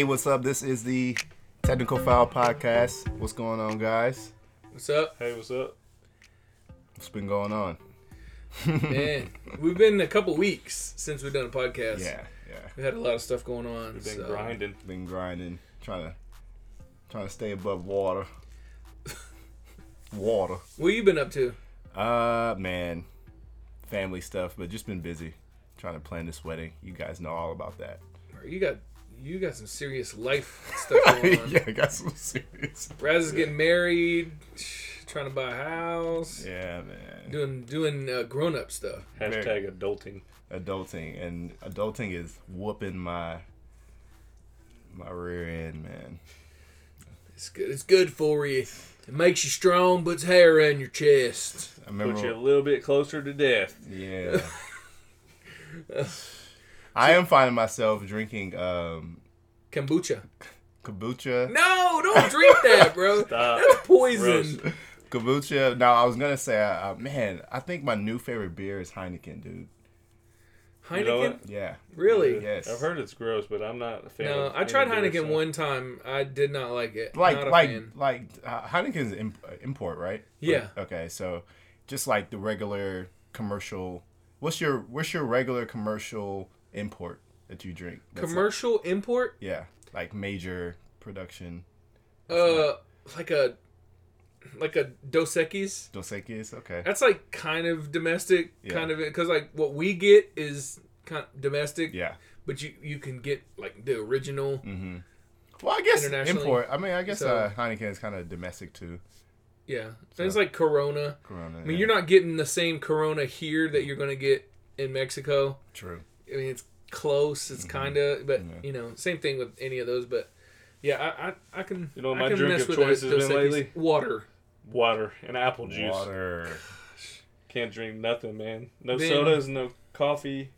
Hey, what's up? This is the Technical Foul Podcast. What's going on, guys? What's up, Hey, what's up? What's been going on? man? We've been a couple weeks since we've done a podcast. Yeah, yeah. we had a lot of stuff going on. We've been so- grinding. Been grinding, trying to trying to stay above water. water. What you been up to? Uh, man, family stuff, but just been busy trying to plan this wedding. You guys know all about that. You got you got some serious life stuff going on. yeah, I got some serious. Raz is getting married, trying to buy a house, Yeah, man. doing doing uh, grown up stuff. Hashtag adulting. Adulting and adulting is whooping my my rear end, man. It's good. It's good for you. It makes you strong, puts hair on your chest. I remember. Put you a little bit closer to death. Yeah. I am finding myself drinking um, Kombucha. kombucha. No, don't drink that, bro. Stop. That's poison. Gross. Kombucha. Now I was gonna say, uh, man, I think my new favorite beer is Heineken, dude. Heineken. You know? Yeah. Really? Yes. I've heard it's gross, but I'm not a fan. No, of I tried any beer, Heineken so- one time. I did not like it. Like not a like fan. like uh, Heineken's imp- uh, import, right? Yeah. Okay, so just like the regular commercial. What's your what's your regular commercial import that you drink? That's like- Commercial import? yeah, like major production. Uh, like a like a Dos Equis. Dos Equis, okay. That's like kind of domestic, Yeah. kind of because like what we get is kind of domestic, Yeah. but you you can get like the original. Mm-hmm. Well, I guess import. I mean, I guess so- uh, Heineken is kind of domestic too. Yeah, things like Corona. Corona. I mean, you're not getting the same Corona here that you're gonna get in Mexico. true. I mean, it's close. It's kind of, but Mm-hmm. Yeah. you know, same thing with any of those. But yeah, I I, I can. You know what I my can drink mess of choice that has been Equis. lately? Water. Water and apple juice. Water. Can't drink nothing, man. No Ben- sodas, no coffee.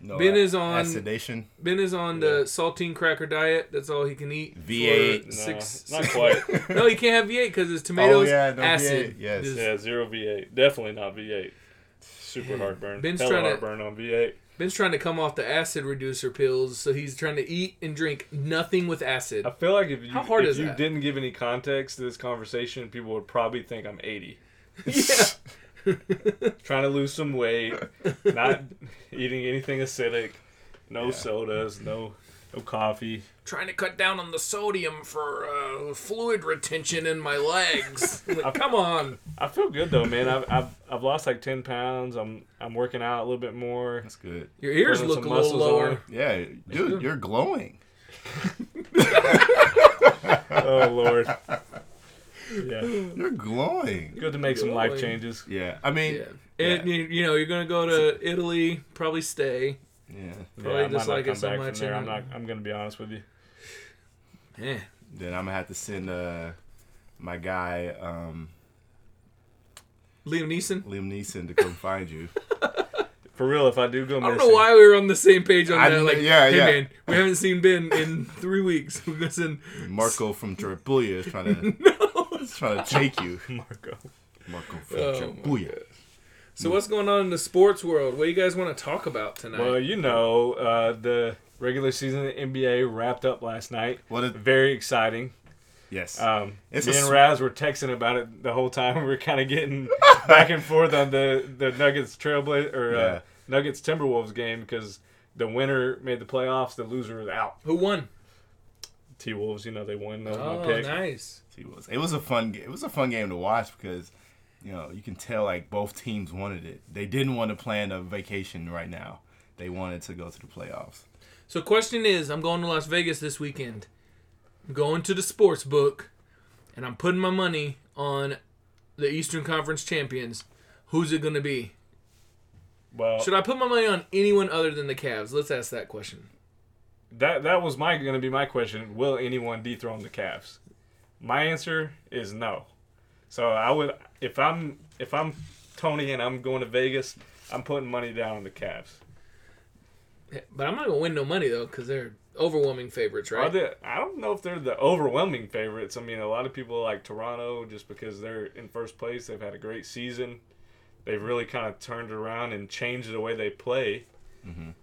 No Ben a- is on- sedation. Ben is on the saltine cracker diet. That's all he can eat. V8. for No, Six, not quite. no, he can't have V8 because it's tomatoes, Oh, yeah, no acid. V8, yes. Just- Yeah, zero V8. Definitely not V8. Super Man, heartburn. Ben's Hella trying to- heartburn on V8. Ben's trying to come off the acid reducer pills, so he's trying to eat and drink nothing with acid. I feel like if you, How hard if is you that? didn't give any context to this conversation, people would probably think I'm 80. yeah. trying to lose some weight, not eating anything acidic, no Yeah. sodas, no no coffee. Trying to cut down on the sodium for uh, fluid retention in my legs. Like, come on. I feel good though, man. I've, I've I've lost like ten pounds. I'm I'm working out a little bit more. That's good. Your ears Putting look a little lower. on. Yeah, dude, you're glowing. Oh lord. Yeah, You're glowing. good to make some life changes. Yeah, I mean, Yeah. yeah, And you, you know, you're gonna go to Italy, probably stay. yeah. Probably yeah, I just like not it so much there. I'm not. I'm gonna be honest with you. Yeah. Then I'm gonna have to send uh my guy um Liam Neeson. Liam Neeson to come find you. For real, if I do go I don't know why we were on the same page on I that. Like, yeah, hey yeah. man, we haven't seen Ben in three weeks. We're gonna send. Marco from Tripulia is trying to no. trying to take you. Marco. Marco from Oh, Tripulia. So what's going on in the sports world? What do you guys want to talk about tonight? Well, you know, uh, the regular season of the NBA wrapped up last night. What a Very exciting. yes. Um, It's me a and sw- Raz were texting about it the whole time. We were kind of getting back and forth on the the Nuggets Trailblazer or Yeah. uh, Nuggets Timberwolves game because the winner made the playoffs, the loser was out. Who won? T Wolves, you know, they won. That was Oh, my pick. nice. It was it was a fun ga- it was a fun game to watch because you know you can tell like both teams wanted it. They didn't want to plan a vacation right now. They wanted to go to the playoffs. So, question is, I'm going to Las Vegas this weekend. I'm going to the sports book, and I'm putting my money on the Eastern Conference champions. Who's it going to be? Well, Should I put my money on anyone other than the Cavs? Let's ask that question. that that was my going to be my question. Will anyone dethrone the Cavs? My answer is no. So I would if I'm if I'm Tony and I'm going to Vegas, I'm putting money down on the Cavs. But I'm not going to win no money, though, because they're overwhelming favorites, Are right? they, I don't know if they're the overwhelming favorites. I mean, a lot of people like Toronto just because they're in first place. They've had a great season. They've really kind of turned around and changed the way they play. Mhm.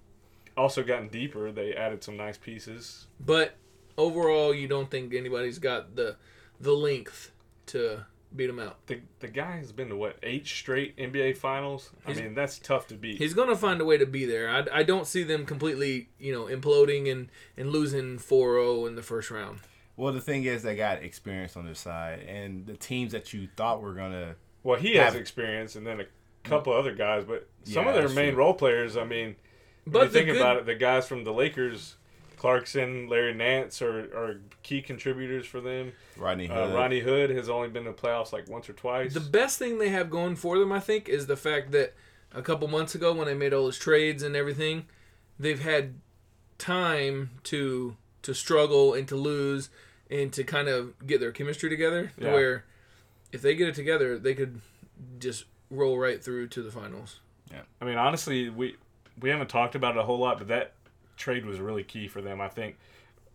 Also gotten deeper. They added some nice pieces. But overall, you don't think anybody's got the the length to beat him out. The the guy has been to what eight straight NBA finals. I mean, that's tough to beat. He's gonna find a way to be there. I, I don't see them completely, you know, imploding and and losing 4-0 in the first round. Well, the thing is, they got experience on their side, and the teams that you thought were gonna. Well, he has experience, and then a couple mm. other guys, but some of their main true. role players. I mean, when But you think good- about it, the guys from the Lakers, Clarkson, Larry Nance, are, are key contributors for them. Rodney Uh, Hood. Ronnie Hood has only been to playoffs like once or twice. The best thing they have going for them, I think, is the fact that a couple months ago when they made all those trades and everything, they've had time to to struggle and to lose and to kind of get their chemistry together. to Yeah. Where if they get it together, they could just roll right through to the finals. Yeah, I mean, honestly, we we haven't talked about it a whole lot, but that trade was really key for them. I think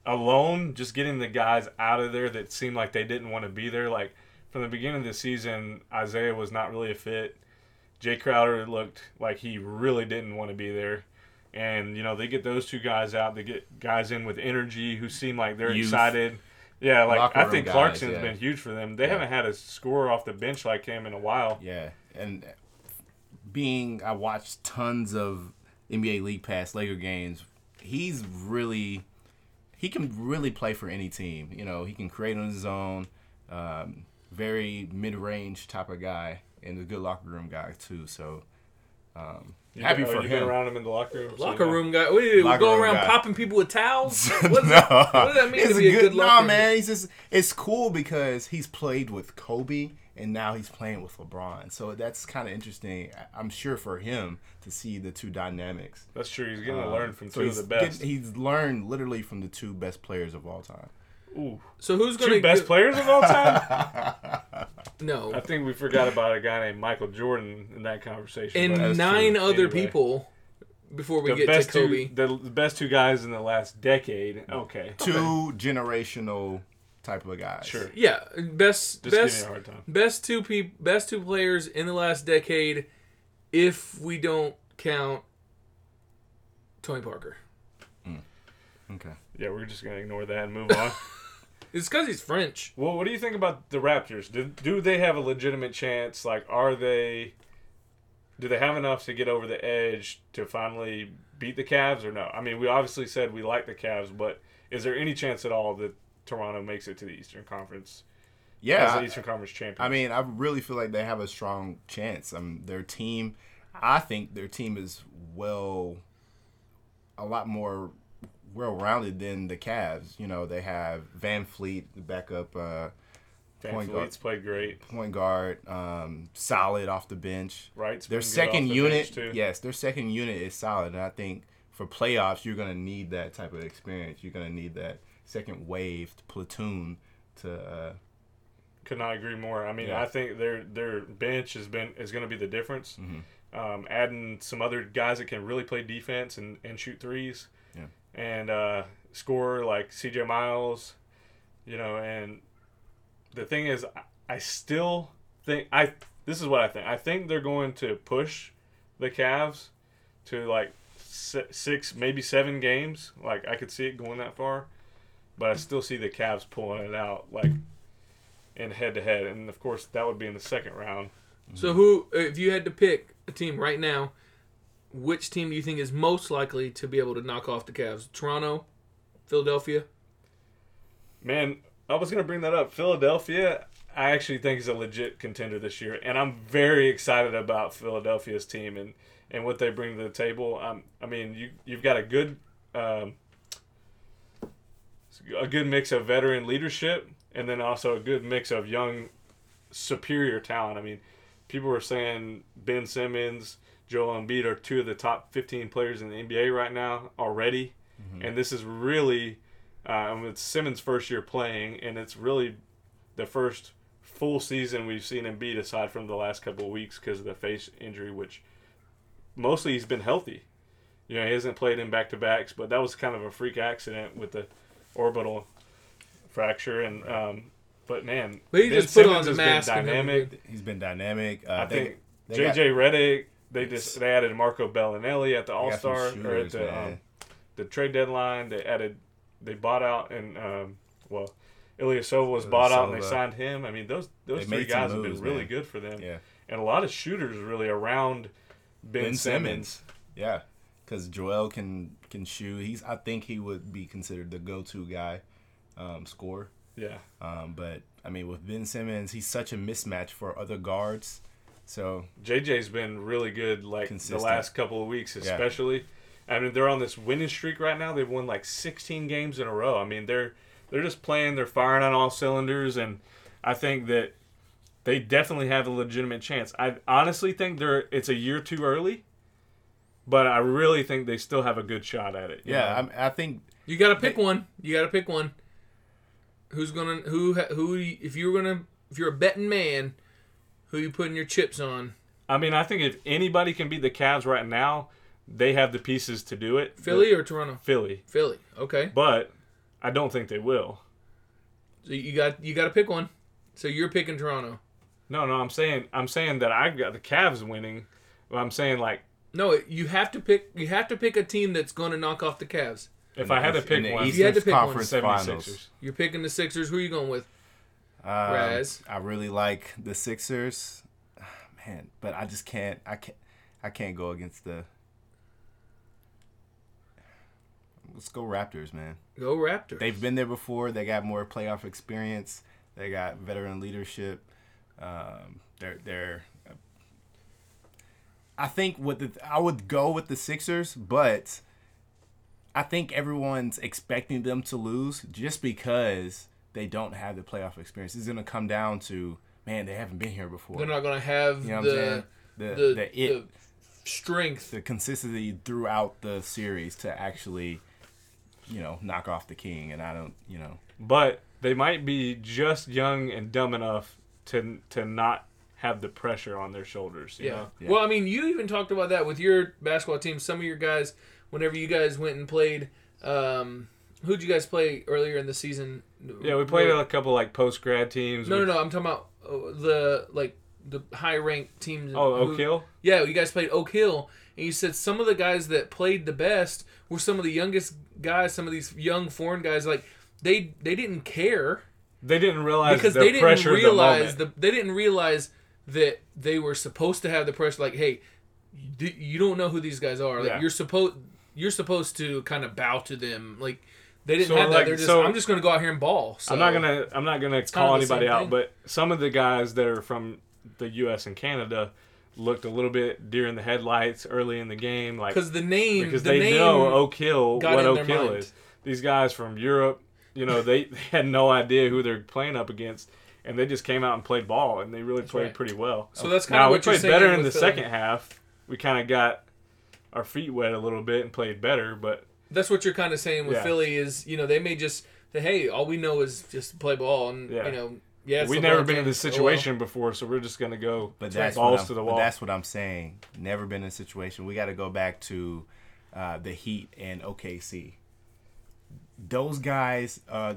alone, just getting the guys out of there that seemed like they didn't want to be there. Like from the beginning of the season, Isaiah was not really a fit. Jae Crowder looked like he really didn't want to be there. And you know they get those two guys out. They get guys in with energy who seem like they're Youth. excited. Yeah, like Locker I think guys, Clarkson's yeah. been huge for them. They Yeah. haven't had a scorer off the bench like him in a while. Yeah, and being I watched tons of NBA League Pass Laker games. He's really he can really play for any team. You know, he can create on his own. Um, very mid range type of guy, and a good locker room guy too. So um, You happy been, oh, for you him. Been around him in the locker room. Locker you know. room guy. What do you do? Go around guy. popping people with towels? What, no. does that, what does that mean It's to be a good, nah, locker room? man. He's just it's cool because he's played with Kobe and now he's playing with LeBron. So that's kind of interesting. I- I'm sure for him to see the two dynamics. That's true. He's getting to Um, learn from so two of he's the best. getting- he's learned literally from the two best players of all time. Ooh, So who's going two to best players of all time. No. I think we forgot about a guy named Michael Jordan in that conversation. and nine true. other Anyway. people before we the get to Kobe. two, the, the best two guys in the last decade. Okay, Two generational type of guys. sure. Yeah, best Just best hard time. best two pe- best two players in the last decade, if we don't count Tony Parker. Mm. Okay. Yeah, we're just gonna ignore that and move on. It's because he's French. well, what do you think about the Raptors? Do, do they have a legitimate chance? Like, are they? Do they have enough to get over the edge to finally beat the Cavs or no? I mean, we obviously said we like the Cavs, but is there any chance at all that Toronto makes it to the Eastern Conference Yeah, as the Eastern Conference champion? I mean, I really feel like they have a strong chance. Um, their team, I think their team is well, a lot more well-rounded than the Cavs. You know, they have VanVleet, the backup uh, Van point guard. Fleet's played great. point guard, um, solid off the bench. Right, Their second unit, yes, their second unit is solid, and I think for playoffs you're gonna need that type of experience. You're gonna need that second wave platoon to. Uh, Could not agree more. I mean, Yeah. I think their their bench has been is going to be the difference. Mm-hmm. Um, adding some other guys that can really play defense and, and shoot threes, Yeah. and uh, score like C.J. Miles, you know. And the thing is, I- I still think I this is what I think. I think they're going to push the Cavs to like six, maybe seven games. Like I could see it going that far, but I still see the Cavs pulling it out like in head to head, and of course that would be in the second round. So who, if you had to pick a team right now, which team do you think is most likely to be able to knock off the Cavs? Toronto, Philadelphia. Man, I was gonna bring that up. Philadelphia, I actually think is a legit contender this year, and I'm very excited about Philadelphia's team and, and what they bring to the table. Um, I mean, you you've got a good um, a good mix of veteran leadership, and then also a good mix of young, superior talent. I mean, people were saying Ben Simmons, Joel Embiid are two of the top 15 players in the NBA right now already, and this is really um, it's Simmons' first year playing, and it's really the first full season we've seen Embiid aside from the last couple of weeks because of the face injury, which mostly he's been healthy. You know, he hasn't played in back to backs, but that was kind of a freak accident with the orbital fracture. And um, but man, But he Ben just put on Simmons the mask been he'll be dynamic. he's been dynamic. Uh, I they- think they JJ got- Redick. They just they added Marco Belinelli at the All got some Star or at the um, the trade deadline. They added they bought out and um, well, Ilyasova was bought out and they signed him. I mean, those those They three made some guys have been really man. good for them, Yeah. and a lot of shooters really around Ben, Ben Simmons. Simmons. Yeah, because Joel can can shoot. He's I think he would be considered the go-to guy, um, scorer. Yeah, Um, but I mean, with Ben Simmons, he's such a mismatch for other guards. So JJ's been really good like Consistent. the last couple of weeks, especially. Yeah. I mean, they're on this winning streak right now. They've won like 16 games in a row. I mean, they're they're just playing. They're firing on all cylinders, and I think that they definitely have a legitimate chance. I honestly think they're it's a year too early, but I really think they still have a good shot at it. yeah. I'm, I think You got to pick one. You got to pick one. Who's gonna who who? If you're gonna if you're a betting man, who you putting your chips on? I mean, I think if anybody can beat the Cavs right now, they have the pieces to do it. Philly or Toronto? Philly, Philly. Okay. but I don't think they will. So you got you got to pick one. So you're picking Toronto. No, no, I'm saying I'm saying that I got the Cavs winning. But I'm saying like No, you have to pick. You have to pick a team that's going to knock off the Cavs. if I had to in pick the one, you had to Eastern pick one. Conference 76ers. Finals. You're picking the Sixers. Who are you going with? Um, Raz. I really like the Sixers, man, but I just can't. I can't. I can't go against the. Let's go Raptors, man. Go Raptors. They've been there before. They got more playoff experience. They got veteran leadership. Um, they're they're. I think with the I would go with the Sixers, but I think everyone's expecting them to lose just because they don't have the playoff experience. It's gonna come down to man, they haven't been here before. They're not going to have you know the. The the, the, it the strength. the consistency throughout the series to actually, you know, knock off the king. And I don't, you know, but they might be just young and dumb enough to to not have the pressure on their shoulders. You Yeah. know? Yeah. Well, I mean, you even talked about that with your basketball team. Some of your guys, whenever you guys went and played, um, who'd you guys play earlier in the season? Yeah, we played No, a couple like post grad teams. no, with- no. I'm talking about uh, the like the high ranked teams. Oh, who- Oak Hill. Yeah, you guys played Oak Hill, and you said some of the guys that played the best were some of the youngest guys. Some of these young foreign guys, like they they didn't care They didn't realize because the they didn't pressure realize the the they didn't realize that they were supposed to have the pressure. Like, hey, you, don't know who these guys are. Like, Yeah. you're supposed you're supposed to kind of bow to them. Like, they didn't So, have that. They're just so- I'm just gonna go out here and ball. So. I'm not gonna I'm not gonna kind call of the same anybody out, but some of the guys that are from the U.S. and Canada looked a little bit deer in the headlights early in the game, like because the name because the they name know got what in Oak their Hill mind. is. These guys from Europe, you know, they, they had no idea who they're playing up against, and they just came out and played ball, and they really played right. pretty well. So that's kind now of we what you're played better in the Philly. second half. We kind of got our feet wet a little bit and played better, but That's what you're kind of saying with Yeah. Philly is you know they may just say hey all we know is just play ball and Yeah. you know yeah we've never been in this Oh, well. situation before, so we're just gonna go but that's balls what I'm, to the but wall. that's what I'm saying. Never been in a situation. We got to go back to uh, the Heat and OKC. Those guys, uh,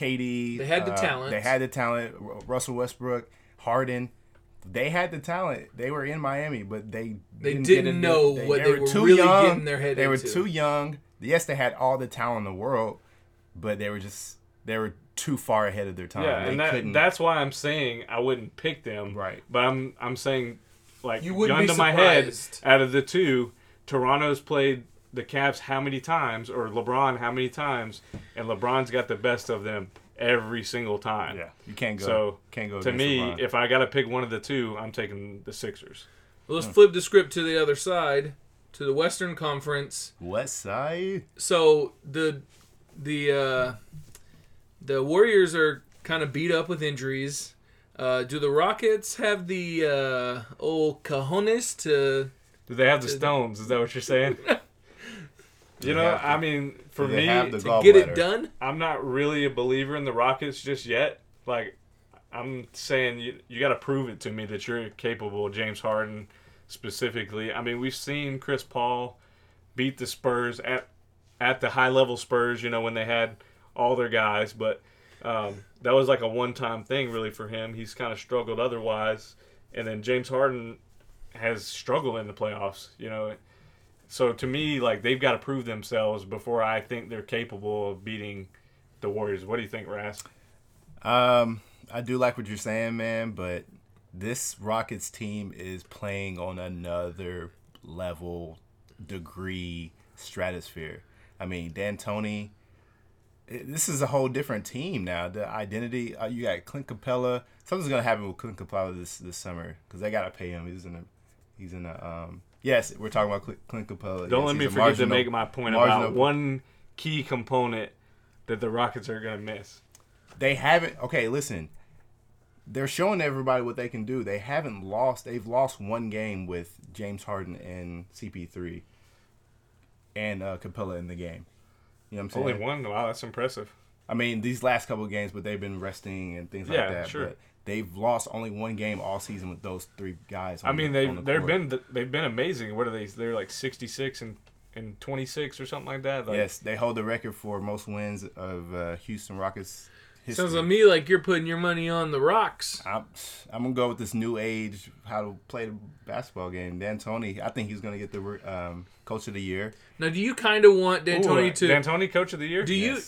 KD, They had the uh, talent. They had the talent. Russell Westbrook, Harden. They had the talent. They were in Miami, but they They didn't, didn't get it- know what they were really getting their head They were too young. Yes, they had all the talent in the world, but they were just they were too far ahead of their time. Yeah, they and that, couldn't. that's why I'm saying I wouldn't pick them. Right. But I'm I'm saying like You wouldn't gun be to my head surprised. out of the two, Toronto's played the Cavs how many times or LeBron how many times, and LeBron's got the best of them every single time. yeah, you can't go. So can't go to me, LeBron. if I got to pick one of the two, I'm taking the Sixers. Well, let's flip the script to the other side, to the Western Conference. West Side. So the the uh, the Warriors are kind of beat up with injuries. Uh, do the Rockets have the uh, old cojones to? Do they have the Did- stones? Is that what you're saying? you know, I mean, for me, to get it done. I'm not really a believer in the Rockets just yet. Like, I'm saying you, you got to prove it to me that you're capable, James Harden specifically. I mean, we've seen Chris Paul beat the Spurs at at the high level Spurs, you know, when they had all their guys, but um, that was like a one time thing really for him. He's kind of struggled otherwise. And then James Harden has struggled in the playoffs, you know. So to me, like they've got to prove themselves before I think they're capable of beating the Warriors. What do you think, Raz? Um, I do like what you're saying, man, but this Rockets team is playing on another level, degree, stratosphere. I mean, D'Antoni. it- This is a whole different team now. The identity uh, you got Clint Capela. Something's gonna happen with Clint Capela this this summer because they gotta pay him. He's in a he's in a um. Yes, we're talking about Cl- Clint Capela. Don't Yes, let me forget to make my point marginal- about one key component that the Rockets are going to miss. they haven't okay listen they're showing everybody what they can do they haven't lost they've lost one game with james harden and cp3 and uh, capela in the game you know what i'm saying Only one. Wow, that's impressive. i mean these last couple of games but they've been resting and things like Yeah, that sure. but they've lost only one game all season with those three guys I mean, the- they on the they've court. been they've been amazing. What are they? They're like sixty six and and twenty six or something like that. Like, yes they hold the record for most wins of uh, houston rockets history. Sounds to me like you're putting your money on the rocks. I'm, I'm gonna go with this new age how to play the basketball game. D'Antoni, I think he's gonna get the um, coach of the year. Now, do you kind of want Ooh, D'Antoni to? D'Antoni, coach of the year. Do you-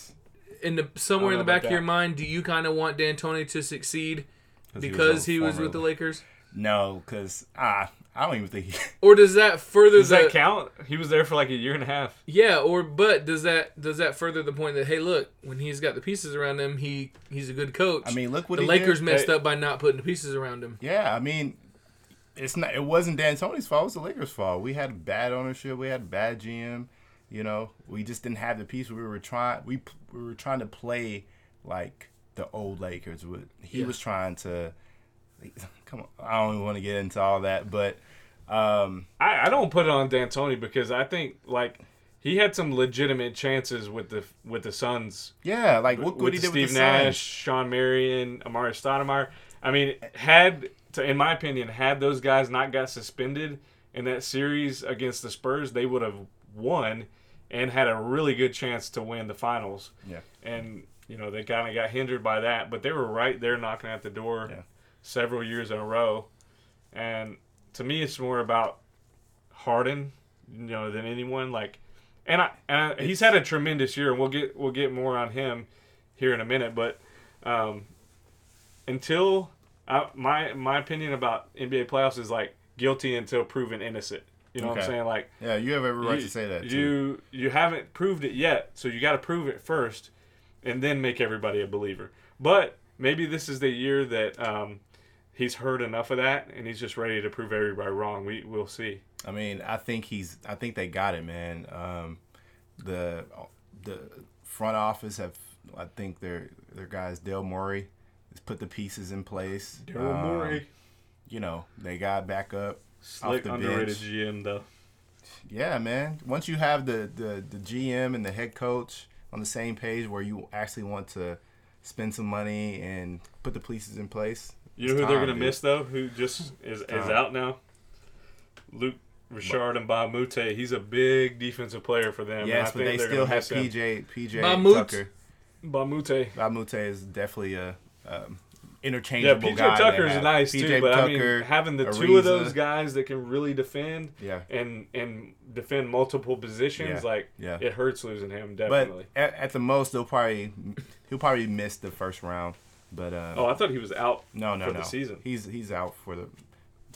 in the somewhere in the back of your mind, do you kind of want D'Antoni to succeed he was because he was with the Lakers, No, because ah, I don't even think he. or does that further Does the that count? He was there for like a year and a half. yeah, or but does that does that further the point that hey, look, when he's got the pieces around him, he he's a good coach. I mean, look what the he Lakers did. messed Hey. up by not putting the pieces around him. Yeah, I mean, it's not. It wasn't D'Antoni's fault. It was the Lakers' fault. We had bad ownership. We had bad GM. You know, we just didn't have the piece. We were trying. We we were trying to play like the old Lakers. would. He Yeah. was trying to. Come on, I don't even want to get into all that, but um, I, I don't put it on D'Antoni because I think like he had some legitimate chances with the with the Suns yeah, like look what with he did Steve with the Nash, Suns. Shawn Marion, Amar'e Stoudemire. I mean, had to, in my opinion, had those guys not got suspended in that series against the Spurs, they would have won and had a really good chance to win the finals. Yeah. And you know they kind of got hindered by that, but they were right there knocking at the door Yeah. several years in a row. And to me, it's more about Harden, you know, than anyone. Like, and I, and I, he's had a tremendous year, and we'll get we'll get more on him here in a minute. But um, until I, my my opinion about NBA playoffs is like guilty until proven innocent. You know what I'm saying? Like, Yeah, you have every right you, to say that. Too. You you haven't proved it yet, so you got to prove it first, and then make everybody a believer. But maybe this is the year that um, he's heard enough of that, and he's just ready to prove everybody wrong. We we'll see. I mean, I think he's. I think they got it, man. Um, the the front office have. I think their their guys, Dale Morey, has put the pieces in place. Dale um, You know, they got back up. slick the underrated bench. GM though. Yeah, man. Once you have the, the the GM and the head coach on the same page, where you actually want to spend some money and put the pieces in place. You know it's who they're gonna dude. miss though? Who just is is out now? Luc Richard Mbah a Moute. He's a big defensive player for them. I Yes, but think they they're still gonna have miss him. PJ PJ Mahmoud. Tucker. Bob Mute. Mbah a Moute is definitely a um, Yeah, interchangeable PJ guy. to Tucker's nice too, PJ but I mean, having the two of those guys that can really defend Yeah, and and defend multiple positions, Yeah, like yeah. it hurts losing him but definitely. at, at the most, they'll probably he'll probably miss the first round. But uh, oh, I thought he was out. no, no, for no, the season. He's he's out for the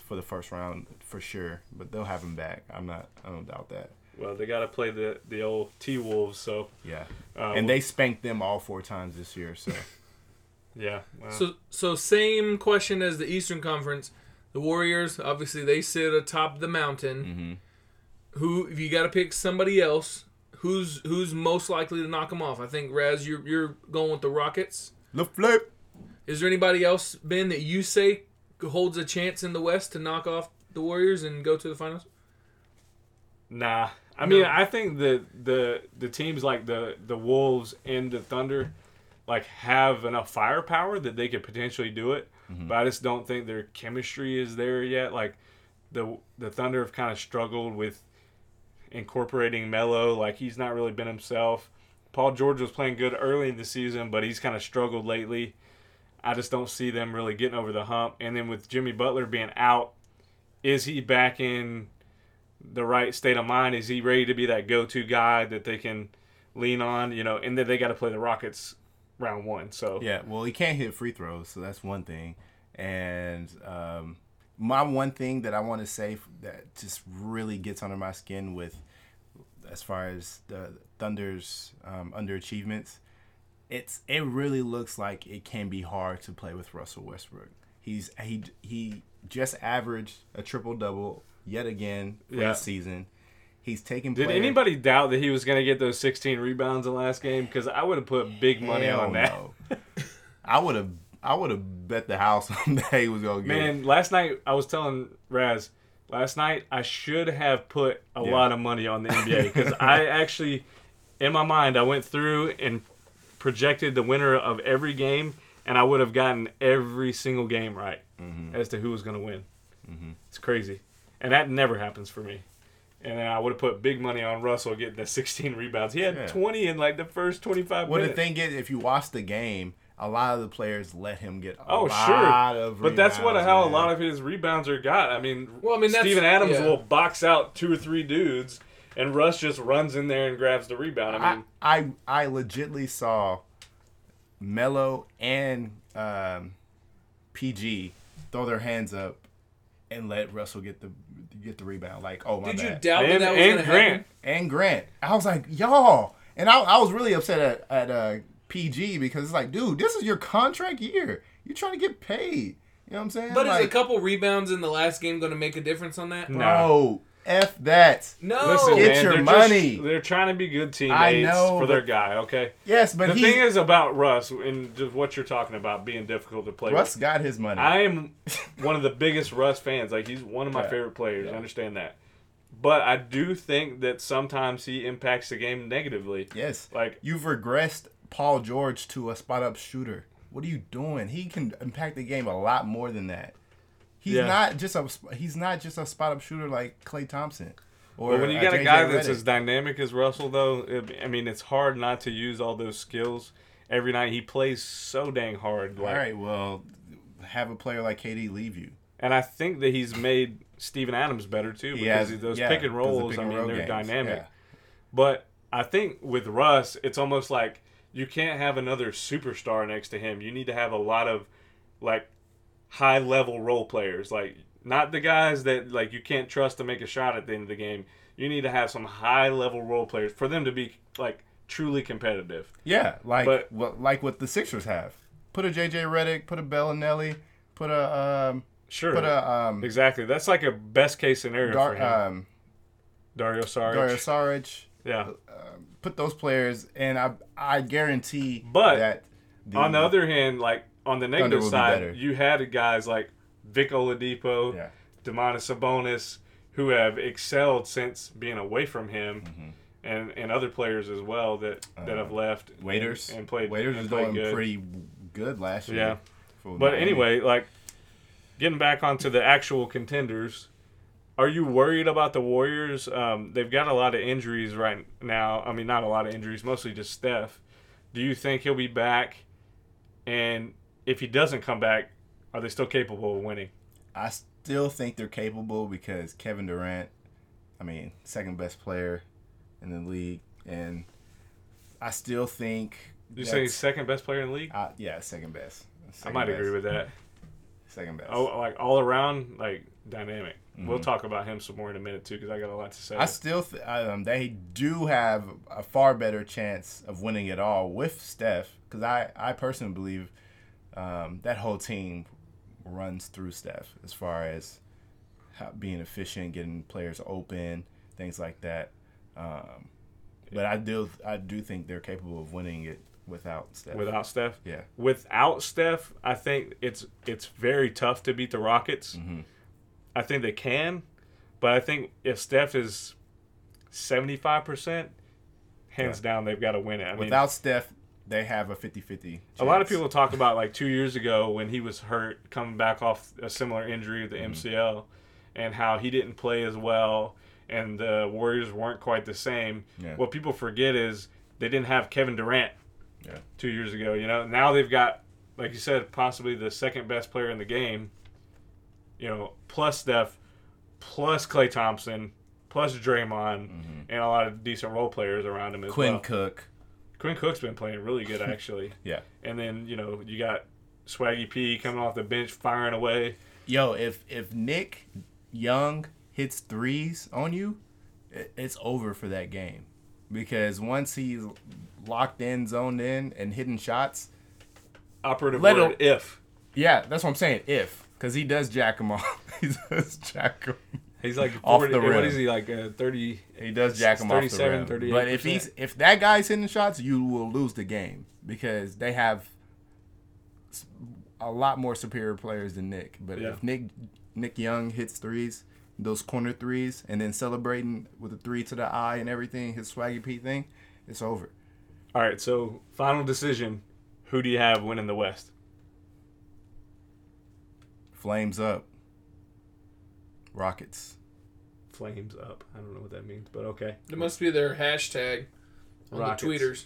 for the first round for sure. But they'll have him back. I'm not. I don't doubt that. Well, they got to play the the old T Wolves, so Yeah, uh, and they spanked them all four times this year. So yeah. well, So so same question as the Eastern Conference. The Warriors, obviously, they sit atop the mountain. mhm. Who, if you got to pick somebody else, who's who's most likely to knock them off? I think Raz, you're you're going with the Rockets. the flip. Is there anybody else, Ben, that you say holds a chance in the West to knock off the Warriors and go to the finals? Nah, I No. mean, I think the the the teams like the the Wolves and the Thunder, like have enough firepower that they could potentially do it. Mm-hmm. But I just don't think their chemistry is there yet. Like the the Thunder have kind of struggled with incorporating Melo. Like he's not really been himself. Paul George was playing good early in the season, but he's kind of struggled lately. I just don't see them really getting over the hump. And then with Jimmy Butler being out, is he back in the right state of mind? Is he ready to be that go-to guy that they can lean on? You know, and then they got to play the Rockets round one. So Yeah, well, he can't hit free throws, so that's one thing. And um, my one thing that I want to say that just really gets under my skin with, as far as the Thunder's um, underachievements, it's it really looks like it can be hard to play with Russell Westbrook. He's he he just averaged a triple double yet again for Yeah. season. He's taking. Did player- anybody doubt that he was going to get those 16 rebounds in the last game? Because I would have put big money Hell on that. no. I would have I would have bet the house on that he was gonna get. it. Man, last night I was telling Raz, last night I should have put a Yeah. lot of money on the NBA because I actually, in my mind, I went through and projected the winner of every game, and I would have gotten every single game right Mm-hmm. as to who was going to win. It's crazy, and that never happens for me. And then I would have put big money on Russell getting the 16 rebounds. He had Yeah. 20 in like the first 25 Well, the thing is, if you watch the game, a lot of the players let him get a Oh lot sure, of but that's what rebounds, how a lot of his rebounds are got. I mean, Well, I mean, that's- Steven Adams yeah. will box out two or three dudes, and Russ just runs in there and grabs the rebound. I I, mean, I I legitly saw Melo and um, PG throw their hands up and let Russell get the get the rebound. Like, oh my god. Did you doubt that and, that was and going to Grant. happen? and Grant. I was like, y'all. And I, I was really upset at, at uh, PG because it's like, dude, this is your contract year. You're trying to get paid. You know what I'm saying? But like, is a couple rebounds in the last game going to make a difference on that? No. bro, F that. No. Listen, Get man, your they're money. Just, they're trying to be good teammates know, for their guy. Okay. Yes, but The he thing is about Russ and just what you're talking about being difficult to play Russ with. got his money. I am one of the biggest Russ fans. Like he's one of my Yeah. favorite players. Yeah. I understand that. But I do think that sometimes he impacts the game negatively. yes. Like You've regressed Paul George to a spot up shooter. What are you doing? He can impact the game a lot more than that. He's Yeah. not just a he's not just a spot up shooter like Klay Thompson. Or But when you uh, got a guy that's as dynamic as Russell, though, it, I mean, it's hard not to use all those skills every night. He plays so dang hard. Like, All right, well, have a player like KD leave you. And I think that he's made Steven Adams better too because has- those yeah, pick and rolls. pick I and mean, roll they're games, dynamic. yeah. But I think with Russ, it's almost like you can't have another superstar next to him. You need to have a lot of like high level role players, like not the guys that like you can't trust to make a shot at the end of the game. You need to have some high level role players for them to be like truly competitive. Yeah, like But- what like what the Sixers have. Put a JJ Redick, put a Belinelli, put a um, Sure. put a um, exactly. That's like a best case scenario Dar- for him. um, Dario Saric. Dario Saric. yeah. Put those players, and I I guarantee But that on the other hand, like on the negative will be side, you had guys like Vic Oladipo, yeah, Domantas Sabonis, who have excelled since being away from him, Mm-hmm. and and other players as well that that have left Uh, Waiters and, played Waiters and is played doing good. pretty good last year. Yeah. But anyway, like getting back onto the actual contenders, are you worried about the Warriors? Um, they've got a lot of injuries right now. I mean, not a lot of injuries, mostly just Steph. Do you think he'll be back? And if he doesn't come back, are they still capable of winning? I still think they're capable because Kevin Durant, I mean, second best player in the league, and I still think You say he's that's- second best player in the league? uh, yeah, second best. I might best. agree with that. Second best. Oh, like all around, like dynamic. We'll talk about him some more in a minute too, because I got a lot to say. Mm-hmm. I still th- um, they do have a far better chance of winning it all with Steph because I I personally believe um, that whole team runs through Steph as far as how, being efficient, getting players open, things like that. Um, but I do I do think they're capable of winning it without Steph. Without Steph, yeah, without Steph, I think it's it's very tough to beat the Rockets. Mhm. I think they can, but I think if Steph is seventy five percent, hands down they've got to win it. I mean, without Steph, they have a 50-50 a lot of people talk about like two years ago when he was hurt, coming back off a similar injury with the Mm-hmm. MCL, and how he didn't play as well, and the Warriors weren't quite the same. Yeah. What people forget is they didn't have Kevin Durant Yeah. two years ago. You know, now they've got, like you said, possibly the second best player in the game. You know, plus Steph, plus Klay Thompson, plus Draymond, and a lot of decent role players around him as Mm-hmm. Quinn well. Cook. Quinn Cook's been playing really good actually, Yeah. and then you know you got Swaggy P coming off the bench firing away. Yo, if if Nick Young hits threes on you, it, it's over for that game. Because once he's locked in, zoned in, and hitting shots, Operative Let word him- if yeah, that's what I'm saying. If because he does jack him off, he does jack him. He's like Off 40, the rim. is he like uh, thirty? He does jack him off the 37, rim. But if 38%. he's if that guy's hitting shots, you will lose the game because they have a lot more superior players than Nick. But Yeah. if Nick Nick Young hits threes, those corner threes, and then celebrating with a three to the eye and everything, his swaggy P thing, it's over. All right, so final decision: who do you have winning the West? Flames up. Rockets. Flames up. I don't know what that means, but okay. It must be their hashtag on Rockets. the tweeters.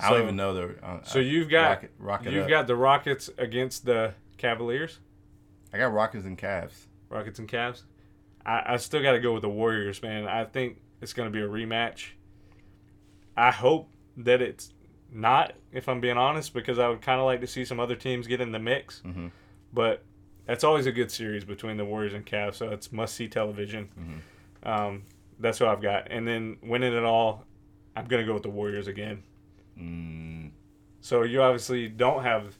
I don't So- even know the. Uh, So you've got Rocket, rocket you've up. got the Rockets against the Cavaliers, I got Rockets and Cavs. Rockets and Cavs. I, I still got to go with the Warriors, man. I think it's going to be a rematch. I hope that it's not, if I'm being honest, because I would kind of like to see some other teams get in the mix. Mhm. But that's always a good series between the Warriors and Cavs, so it's must see television. Um, that's what I've got. And then winning it all, I'm going to go with the Warriors again. Mm, So you obviously don't have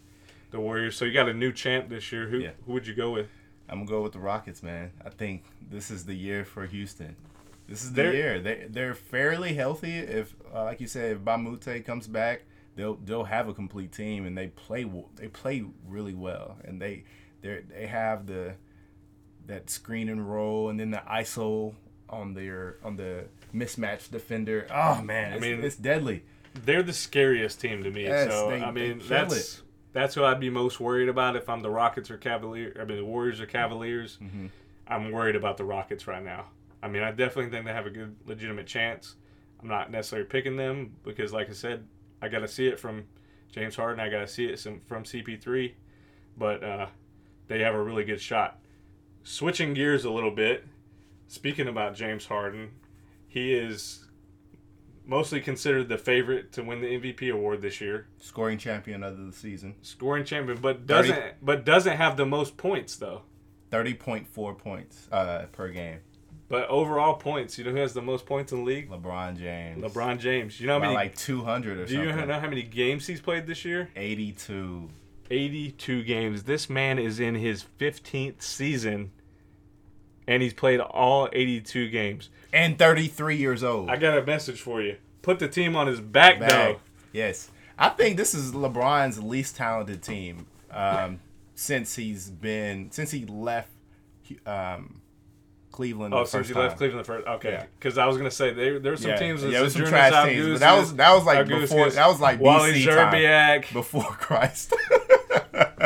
the Warriors. So you got a new champ this year. Who Yeah. who would you go with? I'm gonna go with the Rockets, man. I think this is the year for Houston. This is the They're- year. They they're fairly healthy. If uh, like you said, if Mbah a Moute comes back, they'll they'll have a complete team, and they play they play really well, and they they they have the that screen and roll, and then the ISO on their on the mismatched defender. Oh man, it's, mean, it's deadly. They're the scariest team to me. Yes, so they- I mean that's that's who I'd be most worried about if I'm the Rockets or Cavaliers. I mean the Warriors or Cavaliers. Mhm. I'm worried about the Rockets right now. I mean I definitely think they have a good legitimate chance. I'm not necessarily picking them because like I said, I got to see it from James Harden. I got to see it some, from CP3, but uh, they have a really good shot. Switching gears a little bit, speaking about James Harden, he is mostly considered the favorite to win the MVP award this year, Scoring champion of the season, scoring champion, but doesn't but doesn't have the most points though. thirty point four points uh, per game. But overall points, you know who has the most points in the league? LeBron James. LeBron James. You know how By many? like two hundred or so. do you know how many games he's played this year? Eighty two. 82 games. This man is in his 15th season, and he's played all 82 games. and 33 years old. I got a message for you. Put the team on his back, Back. though. Yes. I think this is LeBron's least talented team um, since he's been since he left um, Cleveland. Oh, since he left left Cleveland first. Okay, Yeah. because I was gonna say there there's some Yeah. teams. Yeah, there was some trash teams, but that was- that was like before- that was like Wally BC time. Before Christ.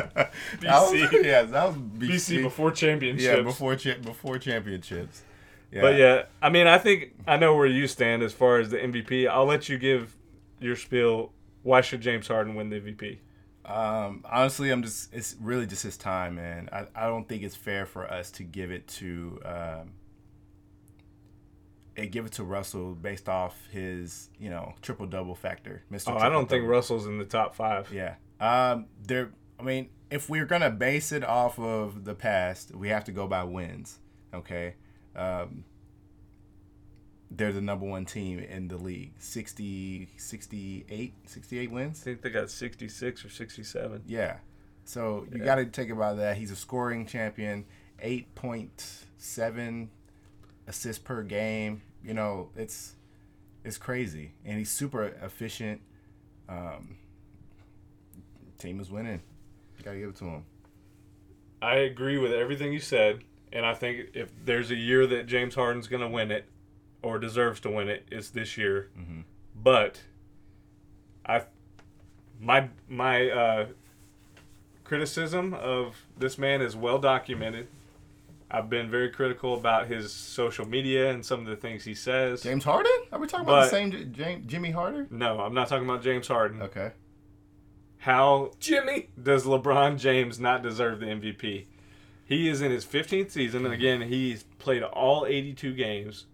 That was- BC. yeah, that was BC. BC before championships. Yeah, before cha- before championships. Yeah. But yeah, I mean, I think I know where you stand as far as the MVP. I'll let you give your spiel. Why should James Harden win the MVP? Um, honestly, I'm just it's really just his time, man. I, I don't think it's fair for us to give it to um and give it to Russell based off his, you know, triple double factor. Mr. Oh, I don't think Russell's in the top five. Yeah. Um there I mean, if we're gonna base it off of the past, we have to go by wins. Okay. Um they're the number one team in the league. 60, 68, 68 wins. I think they got 66 or 67. Yeah. So you Yeah. got to take about that. He's a scoring champion, 8.7 assists per game. You know, it's it's crazy. And he's super efficient. Um, team is winning. You got to give it to him. I agree with everything you said, and I think if there's a year that James Harden's going to win it or deserves to win it, it's this year. Mhm. But I my my uh, criticism of this man is well documented. I've been very critical about his social media and some of the things he says. James Harden? Are we talking about the same J- James, Jimmy Harden? No, I'm not talking about James Harden. Okay. How Jimmy. does LeBron James not deserve the MVP? He is in his 15th season, and again, he's played all 82 games.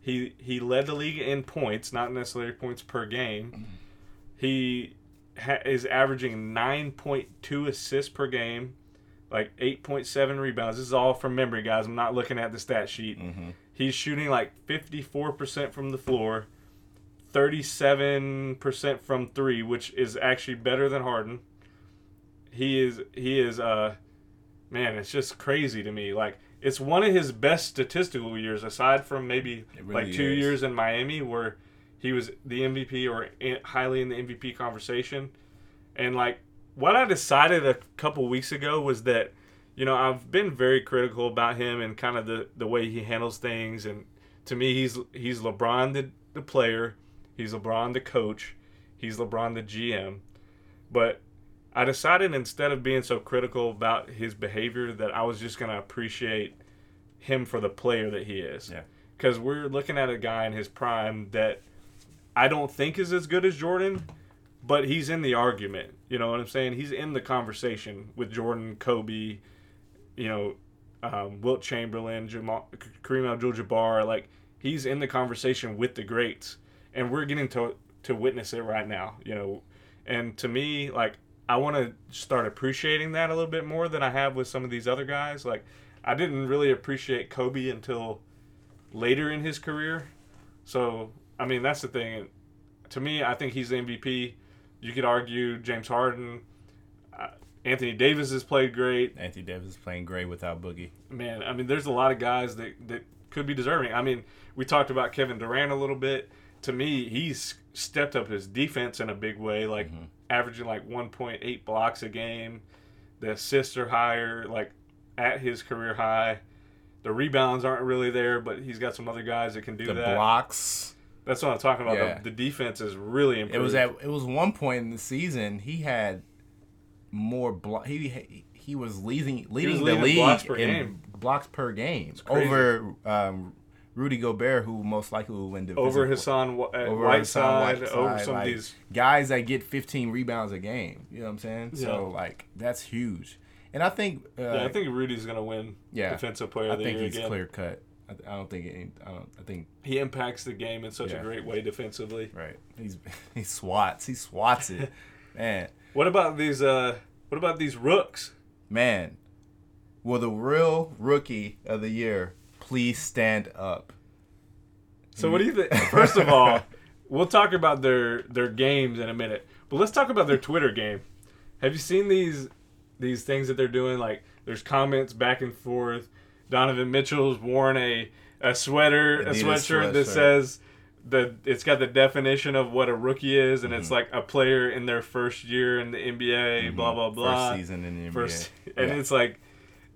He he led the league in points, not necessarily points per game. He ha- is averaging 9.2 assists per game, like 8.7 rebounds. This is all from memory, guys. I'm not looking at the stat sheet. Mm-hmm. He's shooting like 54% from the floor, 37% from 3, which is actually better than Harden. He is he is uh man, it's just crazy to me. Like it's one of his best statistical years aside from maybe really like 2 is. years in Miami where he was the MVP or highly in the MVP conversation. And like what I decided a couple weeks ago was that you know, I've been very critical about him and kind of the, the way he handles things and to me he's he's LeBron the, the player, he's LeBron the coach, he's LeBron the GM. But I decided instead of being so critical about his behavior that I was just going to appreciate him for the player that he is. Yeah. Cuz we're looking at a guy in his prime that I don't think is as good as Jordan, but he's in the argument. You know what I'm saying? He's in the conversation with Jordan, Kobe, you know, um, Wilt Chamberlain, Jamal, Kareem Abdul-Jabbar. Like he's in the conversation with the greats, and we're getting to to witness it right now. You know, and to me, like I want to start appreciating that a little bit more than I have with some of these other guys. Like I didn't really appreciate Kobe until later in his career. So I mean, that's the thing. To me, I think he's the MVP. You could argue James Harden. Uh, Anthony Davis has played great. Anthony Davis is playing great without Boogie. Man, I mean, there's a lot of guys that, that could be deserving. I mean, we talked about Kevin Durant a little bit. To me, he's stepped up his defense in a big way, like averaging like 1.8 blocks a game. The assists are higher, like at his career high. The rebounds aren't really there, but he's got some other guys that can do The that. blocks. That's what I'm talking about. Yeah. The, the defense is really improved. It was at it was one point in the season he had more block. He he, he was leading leading leading the league blocks in game. blocks per game over um, Rudy Gobert, who most likely will win division. over Hassan Wh- uh, over Whiteside, Hassan over some like, of these. guys that get 15 rebounds a game. You know what I'm saying? So like that's huge. And I think uh, Yeah, I think Rudy's gonna win Yeah. Defensive Player I the think he's again. clear cut. I, I don't think it, I don't I think He impacts the game in such Yeah. a great way defensively. right. He's he swats. He swats it. Man. What about these? Uh, what about these rooks? Man, Well, the real rookie of the year please stand up? So what do you think? First of all, we'll talk about their their games in a minute, but let's talk about their Twitter game. Have you seen these these things that they're doing? Like there's comments back and forth. Donovan Mitchell's worn a a sweater, a Adidas sweatshirt that says the it's got the definition of what a rookie is, and it's Mm-hmm. like a player in their first year in the NBA. Blah blah blah. First season in the NBA. First, and Yeah. it's like,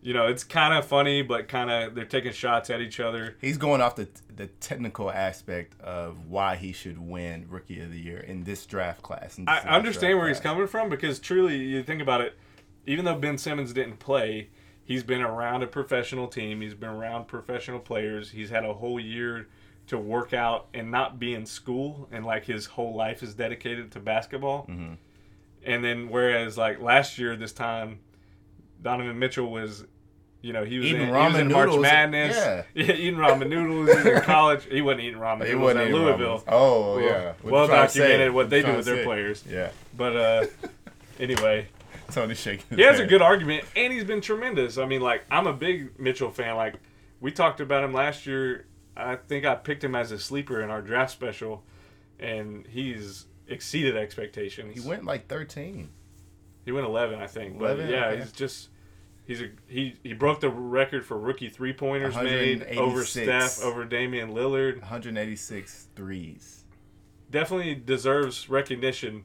you know, it's kind of funny, but kind of they're taking shots at each other. He's going off the the technical aspect of why he should win Rookie of the Year in this draft class. this I understand where he's coming from because truly, you think about it, even though Ben Simmons didn't play, he's been around a professional team. He's been around professional players. He's had a whole year to work out and not be in school, and like his whole life is dedicated to basketball. Mm-hmm. And then, whereas like last year, this time, Donovan Mitchell was. You know, he was Eating in, he was ramen in March noodles, Madness. yeah. eating ramen noodles. He was in college. He wasn't eating ramen He noodles wasn't at Louisville. Rollins. Oh Well- yeah, What well you trying to say? documented what they do with their players. Yeah, But uh, anyway, Tony shaking. His he has a good argument, and he's been tremendous. I mean, like I'm a big Mitchell fan. Like we talked about him last year. I think I picked him as a sleeper in our draft special, and he's exceeded expectations. He went like 13. He went 11, I think. But 11? yeah, Okay. he's just he's a he he broke the record for rookie three pointers made over 186. Steph, over Damian Lillard. 186 threes. Definitely deserves recognition,